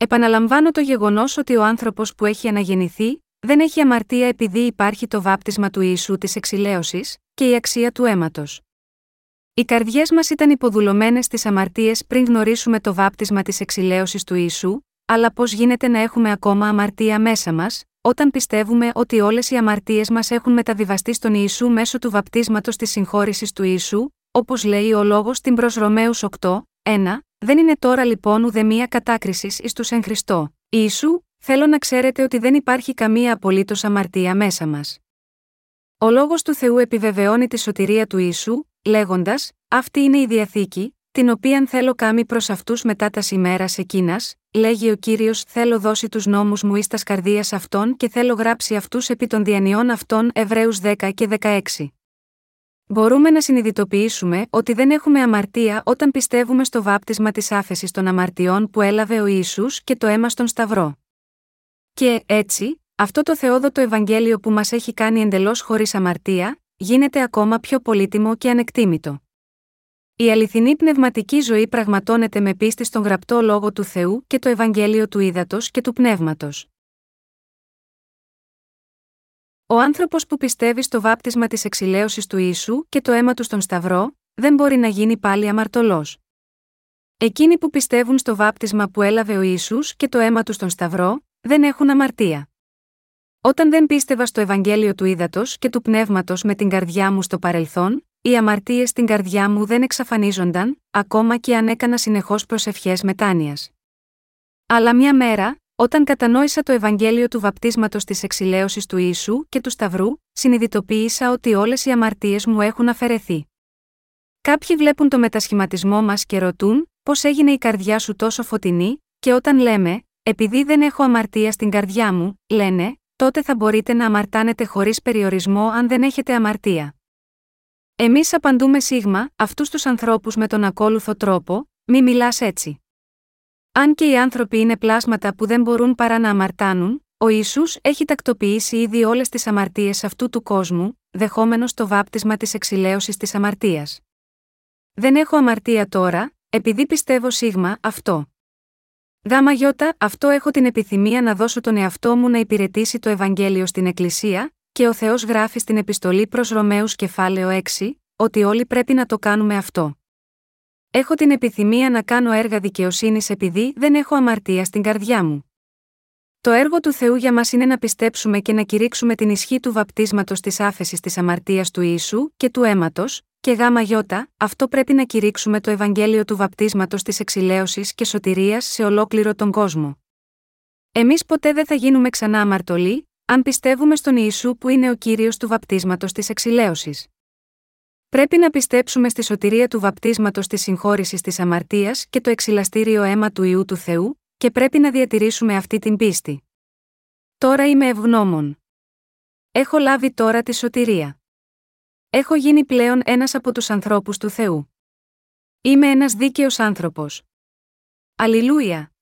Επαναλαμβάνω το γεγονός ότι ο άνθρωπος που έχει αναγεννηθεί, δεν έχει αμαρτία επειδή υπάρχει το βάπτισμα του Ιησού της εξηλαίωσης και η αξία του αίματος. Οι καρδιές μας ήταν υποδουλωμένες στις αμαρτίες πριν γνωρίσουμε το βάπτισμα της εξηλαίωσης του Ιησού, αλλά πώς γίνεται να έχουμε ακόμα αμαρτία μέσα μας, όταν πιστεύουμε ότι όλες οι αμαρτίες μας έχουν μεταβιβαστεί στον Ιησού μέσω του βαπτίσματος της συγχώρησης του Ιησού, όπως λέει ο λόγος στην προς Ρωμαίους 8, 1, δεν είναι τώρα λοιπόν ουδεμία κατάκρισης εις τους εν Χριστώ. Ιησού, θέλω να ξέρετε ότι δεν υπάρχει καμία απολύτως αμαρτία μέσα μας. Ο λόγος του Θεού επιβεβαιώνει τη σωτηρία του Ιησού, λέγοντας: Αυτή είναι η διαθήκη, την οποία θέλω κάμει προς αυτούς μετά τας ημέρας εκείνας, λέγει ο κύριος: Θέλω δώσει τους νόμους μου εις τας καρδίας αυτών και θέλω γράψει αυτούς επί των διανιών αυτών Εβραίους 10 και 16. Μπορούμε να συνειδητοποιήσουμε ότι δεν έχουμε αμαρτία όταν πιστεύουμε στο βάπτισμα της άφεσης των αμαρτιών που έλαβε ο Ιησούς και το αίμα στον Σταυρό. Και, έτσι, αυτό το θεόδοτο Ευαγγέλιο που μας έχει κάνει εντελώς χωρίς αμαρτία, γίνεται ακόμα πιο πολύτιμο και ανεκτήμητο. Η αληθινή πνευματική ζωή πραγματώνεται με πίστη στον γραπτό λόγο του Θεού και το Ευαγγέλιο του Ήδατος και του Πνεύματος. Ο άνθρωπος που πιστεύει στο βάπτισμα της εξηλαίωσης του ίσου και το αίμα του στον Σταυρό, δεν μπορεί να γίνει πάλι αμαρτωλός. Εκείνοι που πιστεύουν στο βάπτισμα που έλαβε ο Ιησούς και το αίμα του στον Σταυρό, δεν έχουν αμαρτία. Όταν δεν πίστευα στο Ευαγγέλιο του Ήδατος και του Πνεύματος με την καρδιά μου στο παρελθόν, οι αμαρτίες στην καρδιά μου δεν εξαφανίζονταν, ακόμα και αν έκανα συνεχώς προσευχές μετάνοιας. Αλλά μια μέρα, όταν κατανόησα το Ευαγγέλιο του βαπτίσματος της εξηλαίωσης του ίσου και του Σταυρού, συνειδητοποίησα ότι όλες οι αμαρτίες μου έχουν αφαιρεθεί. Κάποιοι βλέπουν το μετασχηματισμό μας και ρωτούν, πώς έγινε η καρδιά σου τόσο φωτεινή, και όταν λέμε, επειδή δεν έχω αμαρτία στην καρδιά μου, λένε, τότε θα μπορείτε να αμαρτάνετε χωρίς περιορισμό αν δεν έχετε αμαρτία. Εμείς απαντούμε σίγμα, αυτούς τους ανθρώπους με τον ακόλουθο τρόπο, μη μιλάς έτσι. Αν και οι άνθρωποι είναι πλάσματα που δεν μπορούν παρά να αμαρτάνουν, ο Ισού έχει τακτοποιήσει ήδη όλες τις αμαρτίες αυτού του κόσμου, δεχόμενος το βάπτισμα της εξηλαίωσης της αμαρτίας. Δεν έχω αμαρτία τώρα, επειδή πιστεύω σίγμα αυτό. Δάμα γιώτα, αυτό έχω την επιθυμία να δώσω τον εαυτό μου να υπηρετήσει το Ευαγγέλιο στην Εκκλησία, και ο Θεός γράφει στην επιστολή προς Ρωμαίους κεφάλαιο 6, ότι όλοι πρέπει να το κάνουμε αυτό. Έχω την επιθυμία να κάνω έργα δικαιοσύνης επειδή δεν έχω αμαρτία στην καρδιά μου. Το έργο του Θεού για μας είναι να πιστέψουμε και να κηρύξουμε την ισχύ του βαπτίσματος της άφεσης της αμαρτίας του Ιησού και του αίματος, και γάμα γιώτα, αυτό πρέπει να κηρύξουμε το Ευαγγέλιο του βαπτίσματος της εξηλαίωσης και σωτηρίας σε ολόκληρο τον κόσμο. Εμείς ποτέ δεν θα γίνουμε ξανά αμαρτωλοί, αν πιστεύουμε στον Ιησού που είναι ο κύριος του βαπτίσματος της εξηλαίωσης. Πρέπει να πιστέψουμε στη σωτηρία του βαπτίσματος της συγχώρησης της αμαρτίας και το εξηλαστήριο αίμα του ιού του Θεού, και πρέπει να διατηρήσουμε αυτή την πίστη. Τώρα είμαι ευγνώμων. Έχω λάβει τώρα τη σωτηρία. Έχω γίνει πλέον ένας από τους ανθρώπους του Θεού. Είμαι ένας δίκαιος άνθρωπος. Αλληλούια!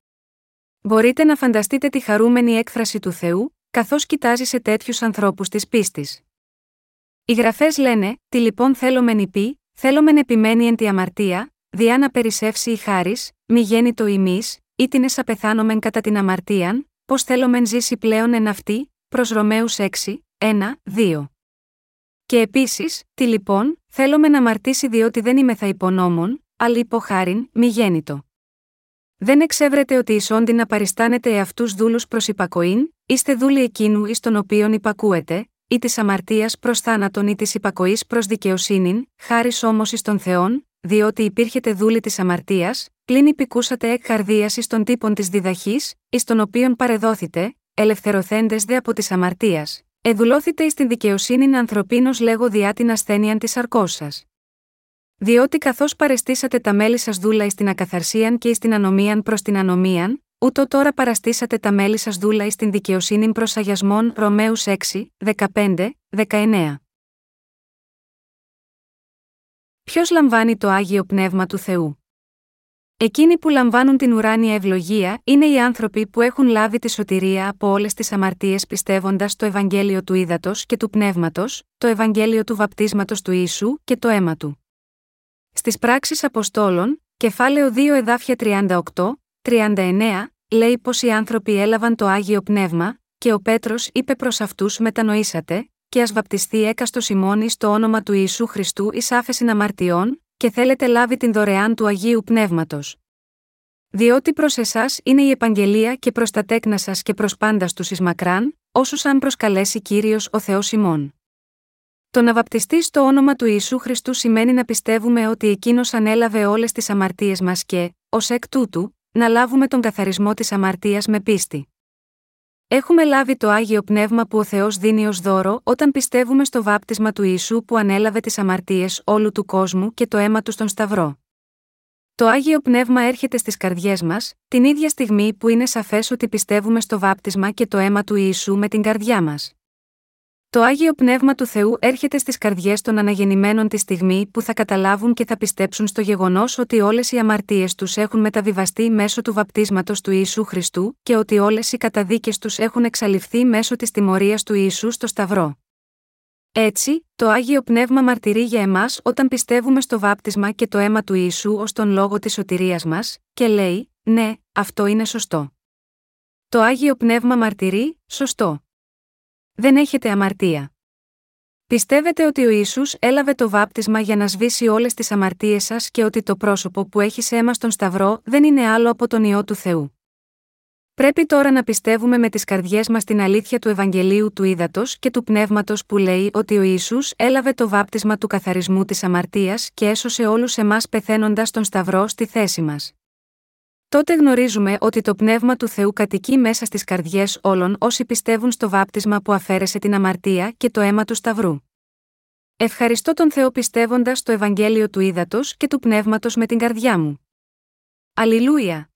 Μπορείτε να φανταστείτε τη χαρούμενη έκφραση του Θεού, καθώς κοιτάζει σε τέτοιους ανθρώπους της πίστης. Οι γραφές λένε: Τι λοιπόν θέλομεν πει, θέλομεν επιμένει εν τη αμαρτία, διά να περισσεύσει η χάρη, μη γέννητο ημί, ή την εσαπεθάνομεν κατά την αμαρτίαν, πώς θέλομεν ζήσει πλέον εν αυτή, προς Ρωμαίους 6, 1, 2. Και επίσης, τι λοιπόν, θέλουμε να αμαρτήσει διότι δεν είμαι θα υπονόμων, αλλά υπό χάριν, μη γέννητο. Δεν εξεύρετε ότι ισόντι να παριστάνετε εαυτούς δούλους προς υπακοήν, είστε δούλοι εκείνου εις τον οποίον υπακούετε, ή της αμαρτίας προς θάνατον ή της υπακοής προς δικαιοσύνην, χάρη όμως εις τον Θεόν, διότι υπήρχετε δούλοι της αμαρτίας, πλην υπηκούσατε εκ καρδίας εις των τύπων της διδαχής, εις τον οποίον παρεδόθητε, ελευθερωθέντες δε από της αμαρτίας, εδουλώθητε εις την δικαιοσύνην ανθρωπίνος λέγω διά την ασθένεια της αρκό σα. Διότι καθώς παρεστήσατε τα μέλη σας δούλα εις την ακαθαρσίαν και εις την ανομίαν προς την ανομίαν, ούτω τώρα παραστήσατε τα μέλη σας δούλα ει την δικαιοσύνη προς αγιασμών Ρωμαίους 6, 15, 19. Ποιος λαμβάνει το άγιο πνεύμα του Θεού; Εκείνοι που λαμβάνουν την ουράνια ευλογία είναι οι άνθρωποι που έχουν λάβει τη σωτηρία από όλες τις αμαρτίες πιστεύοντας το Ευαγγέλιο του Ήδατος και του Πνεύματος, το Ευαγγέλιο του Βαπτίσματος του Ιησού και το αίμα του. Στις πράξεις Αποστόλων, κεφάλαιο 2 εδάφια 38, 39, λέει πως οι άνθρωποι έλαβαν το άγιο πνεύμα, και ο Πέτρος είπε προς αυτούς μετανοήσατε, και ας βαπτιστεί έκαστος ημώνης στο όνομα του Ιησού Χριστού εις άφεσιν αμαρτιών, και θέλετε λάβει την δωρεάν του Αγίου Πνεύματος. Διότι προς εσάς είναι η επαγγελία και προς τα τέκνα σας και προς πάντας τους εις μακράν, όσους αν προσκαλέσει κύριος ο Θεός ημών. Το να βαπτιστείς στο όνομα του Ιησού Χριστού σημαίνει να πιστεύουμε ότι εκείνος ανέλαβε όλες τις αμαρτίες μας και, ως εκ τούτου, να λάβουμε τον καθαρισμό της αμαρτίας με πίστη. Έχουμε λάβει το άγιο πνεύμα που ο Θεός δίνει ως δώρο όταν πιστεύουμε στο βάπτισμα του Ιησού που ανέλαβε τις αμαρτίες όλου του κόσμου και το αίμα του στον Σταυρό. Το άγιο πνεύμα έρχεται στις καρδιές μας, την ίδια στιγμή που είναι σαφές ότι πιστεύουμε στο βάπτισμα και το αίμα του Ιησού με την καρδιά μας. Το άγιο πνεύμα του Θεού έρχεται στις καρδιές των αναγεννημένων τη στιγμή που θα καταλάβουν και θα πιστέψουν στο γεγονός ότι όλες οι αμαρτίες τους έχουν μεταβιβαστεί μέσω του βαπτίσματος του Ιησού Χριστού και ότι όλες οι καταδίκες τους έχουν εξαλειφθεί μέσω της τιμωρίας του Ιησού στο Σταυρό. Έτσι, το άγιο πνεύμα μαρτυρεί για εμάς όταν πιστεύουμε στο βάπτισμα και το αίμα του Ιησού ως τον λόγο της σωτηρίας μας, και λέει: Ναι, αυτό είναι σωστό. Το άγιο πνεύμα μαρτυρεί, σωστό δεν έχετε αμαρτία. Πιστεύετε ότι ο Ισού έλαβε το βάπτισμα για να σβήσει όλες τις αμαρτίες σας και ότι το πρόσωπο που έχει σε αίμα στον Σταυρό δεν είναι άλλο από τον ιό του Θεού. Πρέπει τώρα να πιστεύουμε με τις καρδιές μας την αλήθεια του Ευαγγελίου του Ήδατος και του Πνεύματος που λέει ότι ο Ισού έλαβε το βάπτισμα του καθαρισμού της αμαρτίας και έσωσε όλους εμάς πεθαίνοντας τον Σταυρό στη θέση μας τότε γνωρίζουμε ότι το πνεύμα του Θεού κατοικεί μέσα στις καρδιές όλων όσοι πιστεύουν στο βάπτισμα που αφαίρεσε την αμαρτία και το αίμα του Σταυρού. Ευχαριστώ τον Θεό πιστεύοντας το Ευαγγέλιο του Ήδατος και του Πνεύματος με την καρδιά μου. Αλληλούια!